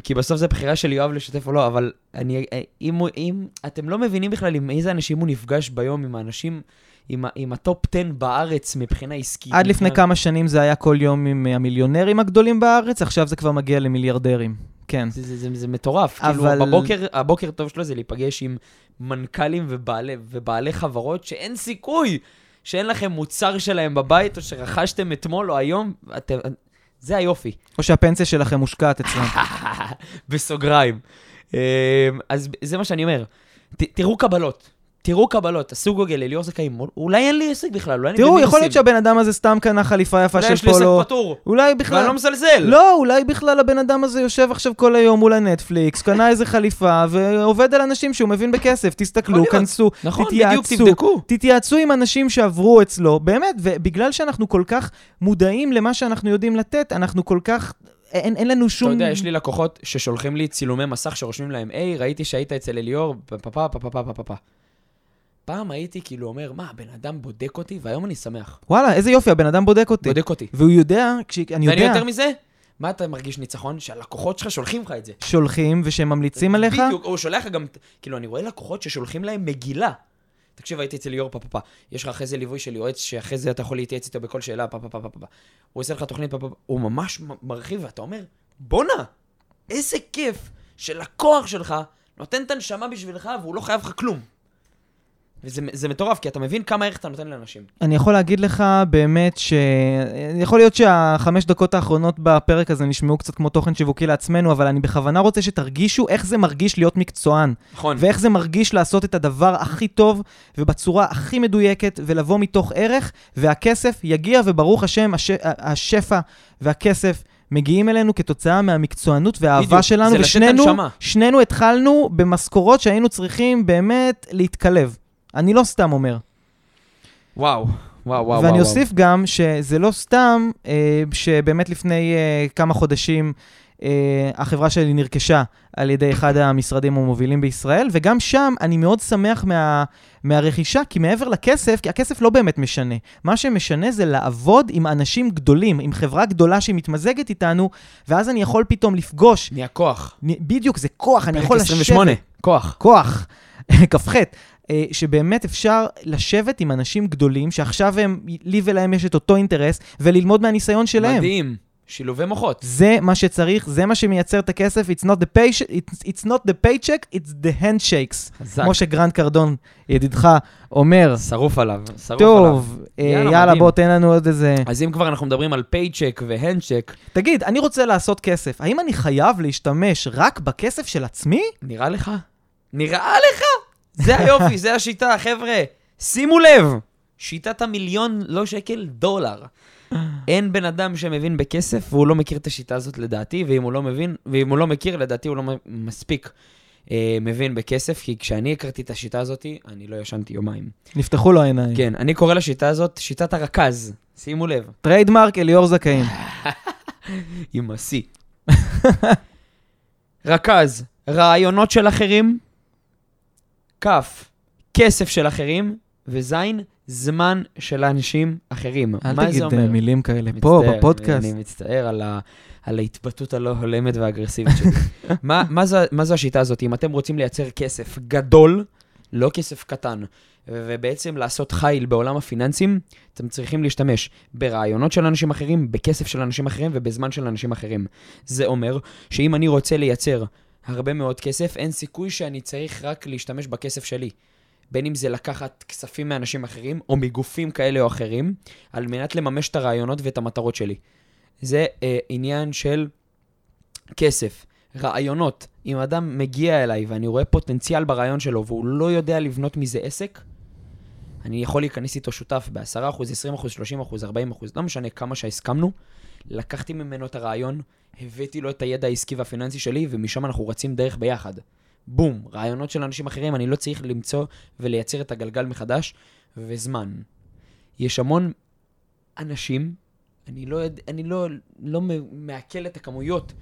כי בסוף זה בחירה של יואב לשתף או לא, אבל אני, אה, אם, אם אתם לא מבינים בכלל עם איזה אנשים הוא נפגש ביום, עם האנשים, עם, עם ה-top 10 בארץ מבחינה עסקית. עד לפני מבחינה- כמה שנים זה היה כל יום עם המיליונרים הגדולים בארץ, עכשיו זה כבר מגיע למיליארדרים. כן. זה, זה, זה, זה מטורף. אבל- כאילו, בבוקר, הבוקר טוב שלו זה להיפגש עם מנכ"לים ובעלי, ובעלי חברות שאין סיכוי שאין לכם מוצר שלהם בבית, או שרכשתם אתמול או היום, אתם... זה היופי. או שהפנסיה שלכם מושקעת אצלם. בסוגריים. אמ, אז זה מה שאני אומר. ת, תראו קבלות. תראו קבלות, תעשו גוגל, אליאור זכאים. אולי אין לי עסק בכלל, אולי אני תראו, במינוסים. יכול להיות שהבן אדם הזה סתם קנה חליפה יפה אולי של יש לי פולו. עסק פטור, אולי ואני בכלל... לא מזלזל. לא, אולי בכלל הבן אדם הזה יושב עכשיו כל היום מול הנטפליקס, קנה איזה חליפה ועובד על אנשים שהוא מבין בכסף. תסתכלו. כנסו, נכון, בדיוק, תתייעצו. תבדקו. תתייעצו עם אנשים שעברו אצלו, באמת, ובגלל שאנחנו כל כך מודעים למה שאנחנו יודעים לתת, אנחנו כל כך... אין, אין לנו שום... אתה יודע, יש לי לקוחות ששולחים לי צילומי מסך שרושמים להם, היי, ראיתי שהיית אצל אליאור, פאפה, פאפה, פאפה, פאפה. פעם הייתי כאילו אומר, מה, הבן אדם בודק אותי, והיום אני שמח. וואלה, איזה יופי, הבן אדם בודק אותי. בודק אותי. והוא יודע, כשאני ואני יודע, יותר מזה, מה אתה מרגיש ניצחון? שהלקוחות שלך שולחים לך את זה. שולחים ושהם ממליצים עליך, בדיוק, הוא שולח לך גם, כאילו, אני רואה לקוחות ששולחים להם מגילה. תקשיב, הייתי אצל ליאור פפפא, יש לך אחרי זה ליווי של יועץ, שאחרי זה אתה יכול להתייעץ איתו בכל שאלה, פפפא. הוא עושה לך תוכנית פפפא, הוא ממש מרחיב, ואתה אומר, בואנה, איזה כיף שלקוח שלך נותן את הנשמה בשבילך, והוא לא חייב לך כלום. וזה זה מטורף, כי אתה מבין כמה ערך אתה נותן לאנשים. אני יכול להגיד לך באמת ש... יכול להיות שהחמש דקות האחרונות בפרק הזה נשמעו קצת כמו תוכן שיווקי לעצמנו, אבל אני בכוונה רוצה שתרגישו איך זה מרגיש להיות מקצוען, נכון. ואיך זה מרגיש לעשות את הדבר הכי טוב ובצורה הכי מדויקת, ולבוא מתוך ערך, והכסף יגיע, וברוך השם, הש... השפע והכסף מגיעים אלינו כתוצאה מהמקצוענות והאהבה בדיוק, שלנו, ושנינו. שנינו התחלנו במשכורות שהיינו צריכים באמת להתקלב. אני לא סתם אומר. וואו, וואו, וואו. ואני וואו. אוסיף גם שזה לא סתם אה, שבאמת לפני אה, כמה חודשים אה, החברה שלי נרכשה על ידי אחד המשרדים המובילים בישראל, וגם שם אני מאוד שמח מה, מהרכישה, כי מעבר לכסף, כי הכסף לא באמת משנה. מה שמשנה זה לעבוד עם אנשים גדולים, עם חברה גדולה שמתמזגת איתנו, ואז אני יכול פתאום לפגוש, נהיה כוח. בדיוק, זה כוח, אני פרק יכול לשבת. 28, כוח. כוח, כ"ח, שבאמת אפשר לשבת עם אנשים גדולים, שעכשיו הם, לי ולהם יש את אותו אינטרס, וללמוד מהניסיון שלהם. מדהים. שילובי מוחות. זה מה שצריך, זה מה שמייצר את הכסף, it's not the, pay, it's, it's not the paycheck, it's the handshakes. חזק. כמו שגרנט קרדון, ידידך, אומר. שרוף עליו, שרוף עליו. טוב, אה, יאללה, יאללה. בוא, תן לנו עוד איזה... אז אם כבר אנחנו מדברים על פייצ'ק והנדצ'ק, תגיד, אני רוצה לעשות כסף, האם אני חייב להשתמש רק בכסף של עצמי? נראה לך? נראה לך? זה היופי, זה השיטה, חבר'ה. שימו לב, שיטת המיליון, לא שקל, דולר. אין בן אדם שמבין בכסף והוא לא מכיר את השיטה הזאת לדעתי, ואם הוא לא מבין, ואם הוא לא מכיר, לדעתי הוא לא מספיק אה, מבין בכסף, כי כשאני הכרתי את השיטה הזאת, אני לא ישנתי יומיים. נפתחו לו העיניים. כן, אני קורא לשיטה הזאת שיטת הרכז, שימו לב. trademark אליאור זכאים. עם השיא. רכז, רעיונות של אחרים, כף, כסף של אחרים, וזין, זמן של אנשים אחרים. אל מה תגיד זה אה, אומר? מילים כאלה פה, מצטער, בפודקאסט. אני מצטער על, ה, על ההתבטאות הלא הולמת והאגרסיבית שלי. מה, מה, זה, מה זה השיטה הזאת? אם אתם רוצים לייצר כסף גדול, לא כסף קטן, ובעצם לעשות חיל בעולם הפיננסים, אתם צריכים להשתמש ברעיונות של אנשים אחרים, בכסף של אנשים אחרים ובזמן של אנשים אחרים. זה אומר שאם אני רוצה לייצר הרבה מאוד כסף, אין סיכוי שאני צריך רק להשתמש בכסף שלי. בין אם זה לקחת כספים מאנשים אחרים, או מגופים כאלה או אחרים, על מנת לממש את הרעיונות ואת המטרות שלי. זה אה, עניין של כסף, רעיונות. אם אדם מגיע אליי ואני רואה פוטנציאל ברעיון שלו והוא לא יודע לבנות מזה עסק, אני יכול להיכנס איתו שותף ב-10%, 20%, 30%, 40%, לא משנה כמה שהסכמנו. לקחתי ממנו את הרעיון, הבאתי לו את הידע העסקי והפיננסי שלי, ומשם אנחנו רצים דרך ביחד. בום, רעיונות של אנשים אחרים, אני לא צריך למצוא ולייצר את הגלגל מחדש, וזמן. יש המון אנשים, אני לא, אני לא, לא מעכל את הכמויות,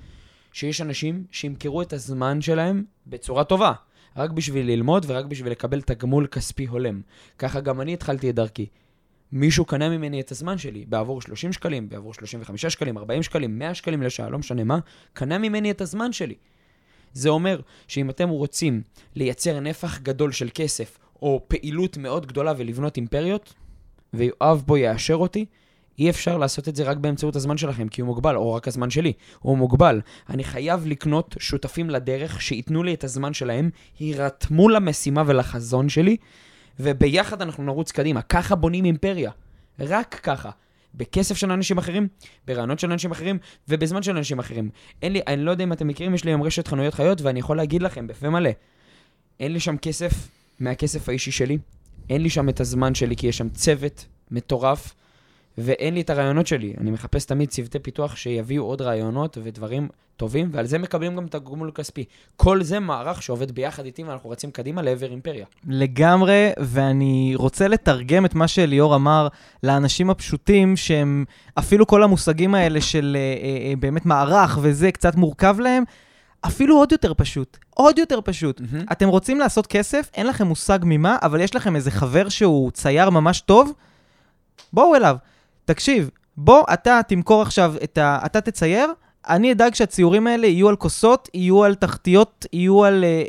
שיש אנשים שימכרו את הזמן שלהם בצורה טובה, רק בשביל ללמוד ורק בשביל לקבל תגמול כספי הולם. ככה גם אני התחלתי את דרכי. מישהו קנה ממני את הזמן שלי בעבור 30 שקלים, בעבור 35 שקלים, 40 שקלים, 100 שקלים לשעה, לא משנה מה, קנה ממני את הזמן שלי. זה אומר שאם אתם רוצים לייצר נפח גדול של כסף, או פעילות מאוד גדולה ולבנות אימפריות, ויואב פה יאשר אותי, אי אפשר לעשות את זה רק באמצעות הזמן שלכם, כי הוא מוגבל, או רק הזמן שלי, הוא מוגבל. אני חייב לקנות שותפים לדרך שייתנו לי את הזמן שלהם, יירתמו למשימה ולחזון שלי, וביחד אנחנו נרוץ קדימה. ככה בונים אימפריה. רק ככה. בכסף של אנשים אחרים, ברעיונות של אנשים אחרים, ובזמן של אנשים אחרים. אין לי, אני לא יודע אם אתם מכירים, יש לי היום רשת חנויות חיות, ואני יכול להגיד לכם בפה מלא, אין לי שם כסף מהכסף האישי שלי, אין לי שם את הזמן שלי, כי יש שם צוות מטורף, ואין לי את הרעיונות שלי. אני מחפש תמיד צוותי פיתוח שיביאו עוד רעיונות ודברים טובים, ועל זה מקבלים גם את הגמול הכספי. כל זה מערך שעובד ביחד איתי, ואנחנו רצים קדימה לעבר אימפריה. לגמרי, ואני רוצה לתרגם את מה שליאור אמר לאנשים הפשוטים, שהם, אפילו כל המושגים האלה של אה, אה, אה, באמת מערך וזה קצת מורכב להם. אפילו עוד יותר פשוט, עוד יותר פשוט. מהמם. אתם רוצים לעשות כסף, אין לכם מושג ממה, אבל יש לכם איזה חבר שהוא צייר ממש טוב, בואו אליו. תקשיב, בוא אתה תמכור עכשיו את ה... אתה תצייר, אני אדאג שהציורים האלה יהיו על כוסות, יהיו על תחתיות, יהיו על אה, אה,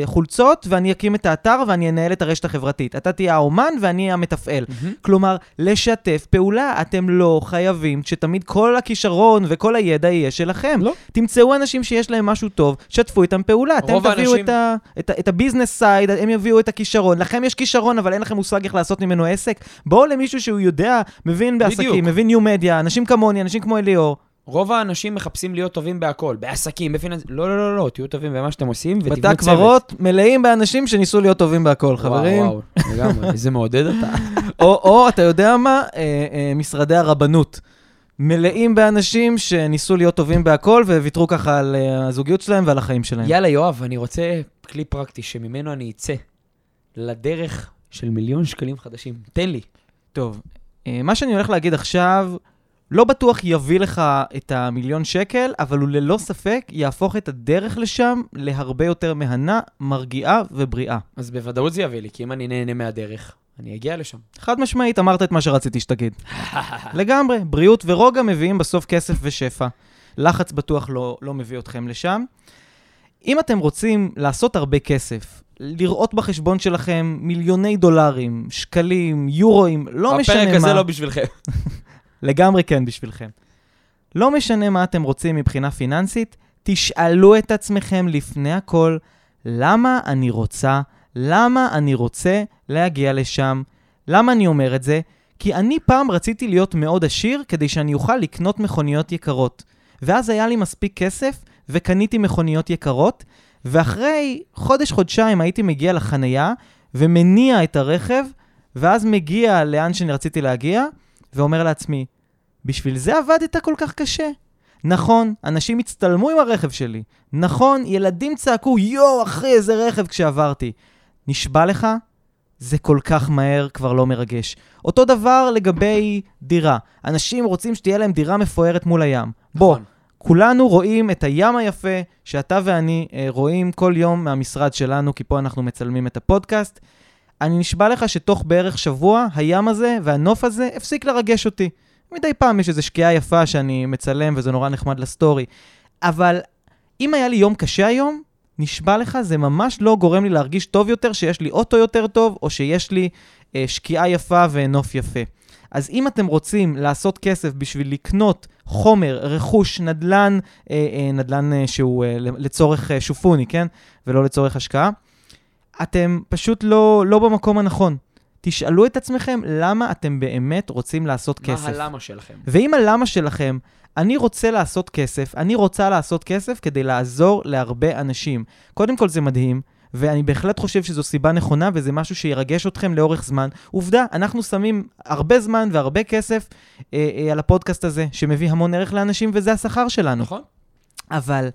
אה, חולצות, ואני אקים את האתר ואני אנהל את הרשת החברתית. אתה תהיה האומן ואני המתפעל. מהמם. כלומר, לשתף פעולה. אתם לא חייבים שתמיד כל הכישרון וכל הידע יהיה שלכם. לא. תמצאו אנשים שיש להם משהו טוב, שתפו איתם פעולה. אתם תביאו האנשים- את, ה, את, את ה business side, הם יביאו את הכישרון. לכם יש כישרון, אבל אין לכם מושג איך לעשות ממנו עסק. בואו למישהו שהוא יודע, מבין בעסקים, בדיוק. מבין new media, אנשים כמוני, אנשים כמו אליאור. רוב האנשים מחפשים להיות טובים בהכל, בעסקים, בפיננס... לא, לא, לא, לא, תהיו טובים במה שאתם עושים ותבנו בתי צוות. הקברות מלאים באנשים שניסו להיות טובים בהכל, חברים. וואו, וואו, לגמרי, איזה מעודד אתה. או, או, אתה יודע מה? אה, אה, משרדי הרבנות. מלאים באנשים שניסו להיות טובים בהכל וויתרו ככה על אה, הזוגיות שלהם ועל החיים שלהם. יאללה, יואב, אני רוצה כלי פרקטי שממנו אני אצא לדרך של מיליון שקלים חדשים. תן לי. טוב, מה שאני הולך להגיד עכשיו, לא בטוח יביא לך את המיליון שקל, אבל הוא ללא ספק יהפוך את הדרך לשם להרבה יותר מהנה, מרגיעה ובריאה. אז בוודאות זה יביא לי, כי אם אני נהנה מהדרך, אני אגיע לשם. חד משמעית, אמרת את מה שרציתי שתגיד. לגמרי, בריאות ורוגע מביאים בסוף כסף ושפע. לחץ בטוח לא, לא מביא אתכם לשם. אם אתם רוצים לעשות הרבה כסף, לראות בחשבון שלכם מיליוני דולרים, שקלים, יורואים, לא משנה מה. הפרק הזה לא בשבילכם. לגמרי כן בשבילכם. לא משנה מה אתם רוצים מבחינה פיננסית, תשאלו את עצמכם לפני הכל, למה אני רוצה, למה אני רוצה להגיע לשם. למה אני אומר את זה? כי אני פעם רציתי להיות מאוד עשיר כדי שאני אוכל לקנות מכוניות יקרות. ואז היה לי מספיק כסף וקניתי מכוניות יקרות, ואחרי חודש-חודשיים הייתי מגיע לחנייה ומניע את הרכב, ואז מגיע לאן שאני רציתי להגיע, ואומר לעצמי, בשביל זה עבדת כל כך קשה? נכון, אנשים הצטלמו עם הרכב שלי. נכון, ילדים צעקו, יואו, אחי, איזה רכב כשעברתי. נשבע לך, זה כל כך מהר כבר לא מרגש. אותו דבר לגבי דירה. אנשים רוצים שתהיה להם דירה מפוארת מול הים. בוא, נכון. כולנו רואים את הים היפה שאתה ואני אה, רואים כל יום מהמשרד שלנו, כי פה אנחנו מצלמים את הפודקאסט. אני נשבע לך שתוך בערך שבוע, הים הזה והנוף הזה הפסיק לרגש אותי. מדי פעם יש איזו שקיעה יפה שאני מצלם וזה נורא נחמד לסטורי. אבל אם היה לי יום קשה היום, נשבע לך, זה ממש לא גורם לי להרגיש טוב יותר שיש לי אוטו יותר טוב, או שיש לי אה, שקיעה יפה ונוף יפה. אז אם אתם רוצים לעשות כסף בשביל לקנות חומר, רכוש, נדל"ן, אה, אה, נדל"ן אה, שהוא אה, לצורך אה, שופוני, כן? ולא לצורך השקעה, אתם פשוט לא, לא במקום הנכון. תשאלו את עצמכם למה אתם באמת רוצים לעשות מה כסף. הלמה שלכם? ואם הלמה שלכם, אני רוצה לעשות כסף, אני רוצה לעשות כסף כדי לעזור להרבה אנשים. קודם כל זה מדהים, ואני בהחלט חושב שזו סיבה נכונה וזה משהו שירגש אתכם לאורך זמן. עובדה, אנחנו שמים הרבה זמן והרבה כסף אה, אה, על הפודקאסט הזה, שמביא המון ערך לאנשים וזה השכר שלנו. נכון? אבל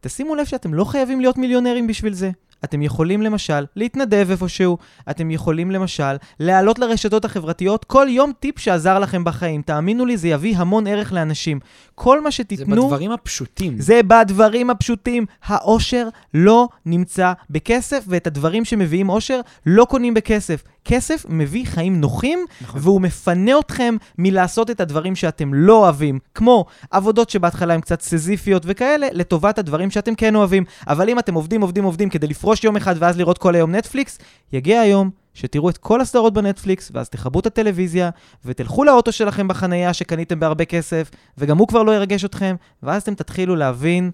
תשימו לב שאתם לא חייבים להיות מיליונרים בשביל זה. אתם יכולים למשל להתנדב איפשהו, אתם יכולים למשל להעלות לרשתות החברתיות כל יום טיפ שעזר לכם בחיים. תאמינו לי, זה יביא המון ערך לאנשים. כל מה זה שתיתנו... בדברים הפשוטים. זה בדברים הפשוטים. האושר לא נמצא בכסף, ואת הדברים שמביאים אושר לא קונים בכסף. כסף מביא חיים נוחים, נכון. והוא מפנה אתכם מלעשות את הדברים שאתם לא אוהבים, כמו עבודות שבהתחלה הן קצת סזיפיות וכאלה, לטובת הדברים שאתם כן אוהבים. אבל אם אתם עובדים, עובדים, עובדים כדי לפרוש יום אחד ואז לראות כל היום נטפליקס, יגיע היום שתראו את כל הסדרות בנטפליקס, ואז תכבו את הטלוויזיה, ותלכו לאוטו שלכם בחנייה שקניתם בהרבה כסף, וגם הוא כבר לא ירגש אתכם, ואז אתם תתחילו להבין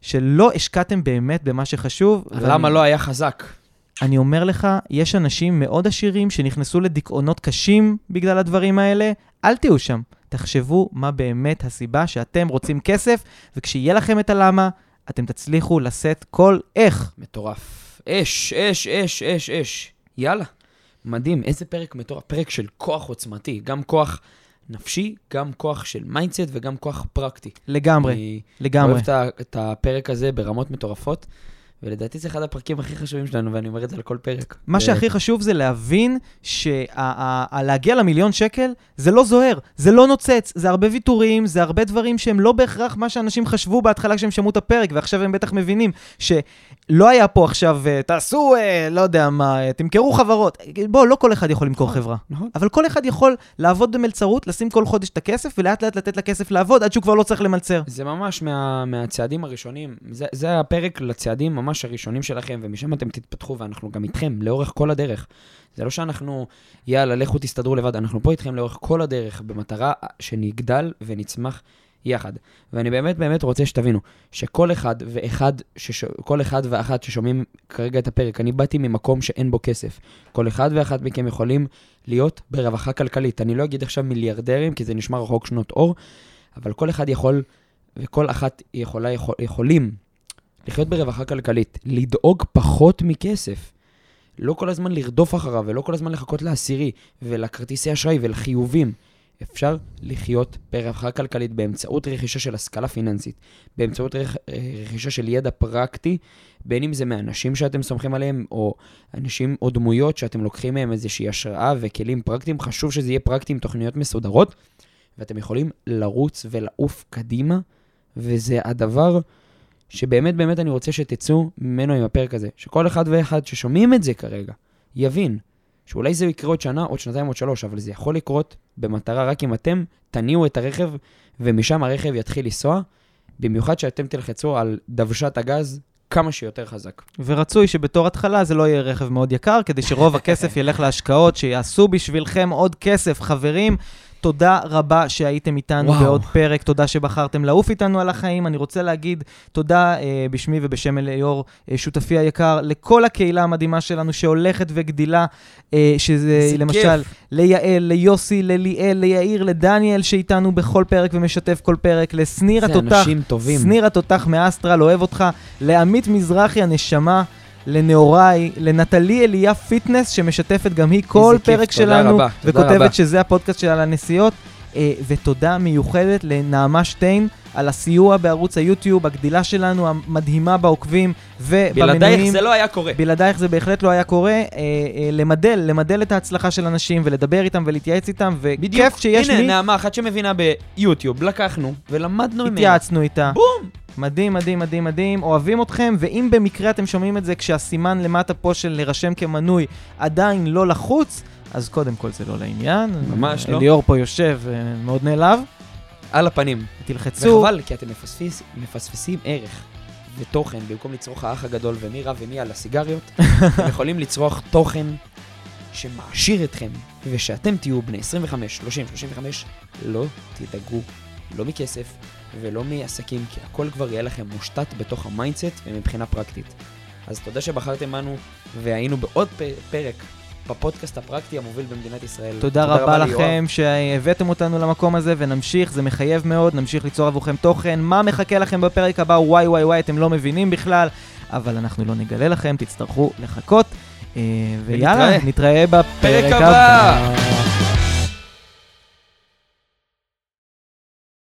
שלא השקעתם באמת במה שחשוב. למה ואני- לא היה חזק? אני אומר לך, יש אנשים מאוד עשירים שנכנסו לדיכאונות קשים בגלל הדברים האלה, אל תהיו שם. תחשבו מה באמת הסיבה שאתם רוצים כסף, וכשיהיה לכם את הלמה, אתם תצליחו לשאת כל איך. מטורף. אש, אש, אש, אש, אש. יאללה. מדהים, איזה פרק מטורף. פרק של כוח עוצמתי. גם כוח נפשי, גם כוח של mindset וגם כוח פרקטי. לגמרי, אני לגמרי. אוהב את ה- את הפרק הזה ברמות מטורפות, ולדעתי זה אחד הפרקים הכי חשובים שלנו, ואני אומר את זה על כל פרק. מה ו- שהכי חשוב זה להבין שלהגיע למיליון שקל זה לא זוהר, זה לא נוצץ, זה הרבה ויתורים, זה הרבה דברים שהם לא בהכרח מה שאנשים חשבו בהתחלה כשהם שמעו את הפרק, ועכשיו הם בטח מבינים שלא היה פה עכשיו, אה, תעשו, אה, לא יודע מה, אה, תמכרו חברות. בוא, לא כל אחד יכול למכור נכון. חברה. נכון. אבל כל אחד יכול לעבוד במלצרות, לשים כל חודש את הכסף, ולאט לאט לתת לכסף לעבוד עד שהוא כבר לא צריך למלצר. זה ממש מה, מהצעדים הראשונים, זה, זה הפרק לצעדים ממש הראשונים שלכם, ומשם אתם תתפתחו, ואנחנו גם איתכם לאורך כל הדרך. זה לא שאנחנו, יאללה, לכו תסתדרו לבד, אנחנו פה איתכם לאורך כל הדרך, במטרה שנגדל ונצמח יחד. ואני באמת באמת רוצה שתבינו, שכל אחד ואחד, שש... כל אחד ואחת ששומעים כרגע את הפרק, אני באתי ממקום שאין בו כסף. כל אחד ואחת מכם יכולים להיות ברווחה כלכלית. אני לא אגיד עכשיו מיליארדרים, כי זה נשמע רחוק שנות אור, אבל כל אחד יכול, וכל אחת יכולה, יכול, יכולים לחיות ברווחה כלכלית, לדאוג פחות מכסף. לא כל הזמן לרדוף אחריו, ולא כל הזמן לחכות לעשירי, ולכרטיסי אשראי ולחיובים. אפשר לחיות ברווחה כלכלית באמצעות רכישה של השכלה פיננסית, באמצעות רכ... רכישה של ידע פרקטי, בין אם זה מאנשים שאתם סומכים עליהם, או אנשים או דמויות שאתם לוקחים מהם איזושהי השראה וכלים פרקטיים. חשוב שזה יהיה פרקטי עם תוכניות מסודרות, ואתם יכולים לרוץ ולעוף קדימה, וזה הדבר שבאמת באמת אני רוצה שתצאו ממנו עם הפרק הזה. שכל אחד ואחד ששומעים את זה כרגע, יבין שאולי זה יקרה עוד שנה, עוד שנתיים, עוד שלוש, אבל זה יכול לקרות במטרה רק אם אתם תניעו את הרכב, ומשם הרכב יתחיל לנסוע, במיוחד שאתם תלחצו על דוושת הגז כמה שיותר חזק. ורצוי שבתור התחלה זה לא יהיה רכב מאוד יקר, כדי שרוב הכסף ילך להשקעות, שיעשו בשבילכם עוד כסף. חברים, תודה רבה שהייתם איתנו וואו. בעוד פרק, תודה שבחרתם לעוף איתנו על החיים. אני רוצה להגיד תודה אה, בשמי ובשם אליאור, אה, שותפי היקר, לכל הקהילה המדהימה שלנו שהולכת וגדילה, אה, שזה למשל כיף. ליעל, ליוסי, לליאל, ליאיר, לדניאל שאיתנו בכל פרק ומשתף כל פרק, לשניר התותח. שניר התותח מאסטרל, אוהב אותך. לעמית מזרחי הנשמה, לנאוריי, לנטלי אליה פיטנס, שמשתפת גם היא כל כיף, פרק תודה שלנו, וכותבת רבה. שזה הפודקאסט שלה לנסיעות. אה, ותודה מיוחדת לנעמה שטיין על הסיוע בערוץ היוטיוב, הגדילה שלנו המדהימה בעוקבים ובמנויים. בלעדייך זה לא היה קורה. בלעדייך זה בהחלט לא היה קורה. אה, אה, למדל, למדל את ההצלחה של אנשים ולדבר איתם ולהתייעץ איתם, וכיף שיש הנה, מי, נעמה, אחת שמבינה ביוטיוב, לקחנו ולמדנו ממנה. התייעצנו איתה. בום! מדהים, מדהים, מדהים, מדהים, אוהבים אתכם, ואם במקרה אתם שומעים את זה כשהסימן למטה פה של להירשם כמנוי עדיין לא לחוץ, אז קודם כל זה לא לעניין. ממש לא. אליאור פה יושב אה, מאוד נעלב, על הפנים. תלחצו. וחבל, כי אתם מפספס, מפספסים ערך ותוכן, במקום לצרוך האח הגדול ומי רב ומי על הסיגריות, אתם יכולים לצרוך תוכן שמעשיר אתכם, וכשאתם תהיו בני 25, 30, 35, לא תדאגו לא מכסף ולא מעסקים, כי הכל כבר יהיה לכם מושתת בתוך ה mindset ומבחינה פרקטית. אז תודה שבחרתם בנו, והיינו בעוד פ- פרק בפודקאסט הפרקטי המוביל במדינת ישראל. תודה רבה ליואב. לכם שהבאתם אותנו למקום הזה, ונמשיך, זה מחייב מאוד, נמשיך ליצור עבורכם תוכן. מה מחכה לכם בפרק הבא? וואי וואי וואי, אתם לא מבינים בכלל, אבל אנחנו לא נגלה לכם, תצטרכו לחכות. אה, ויאללה. נתראה בפרק פרק הבא. הבא.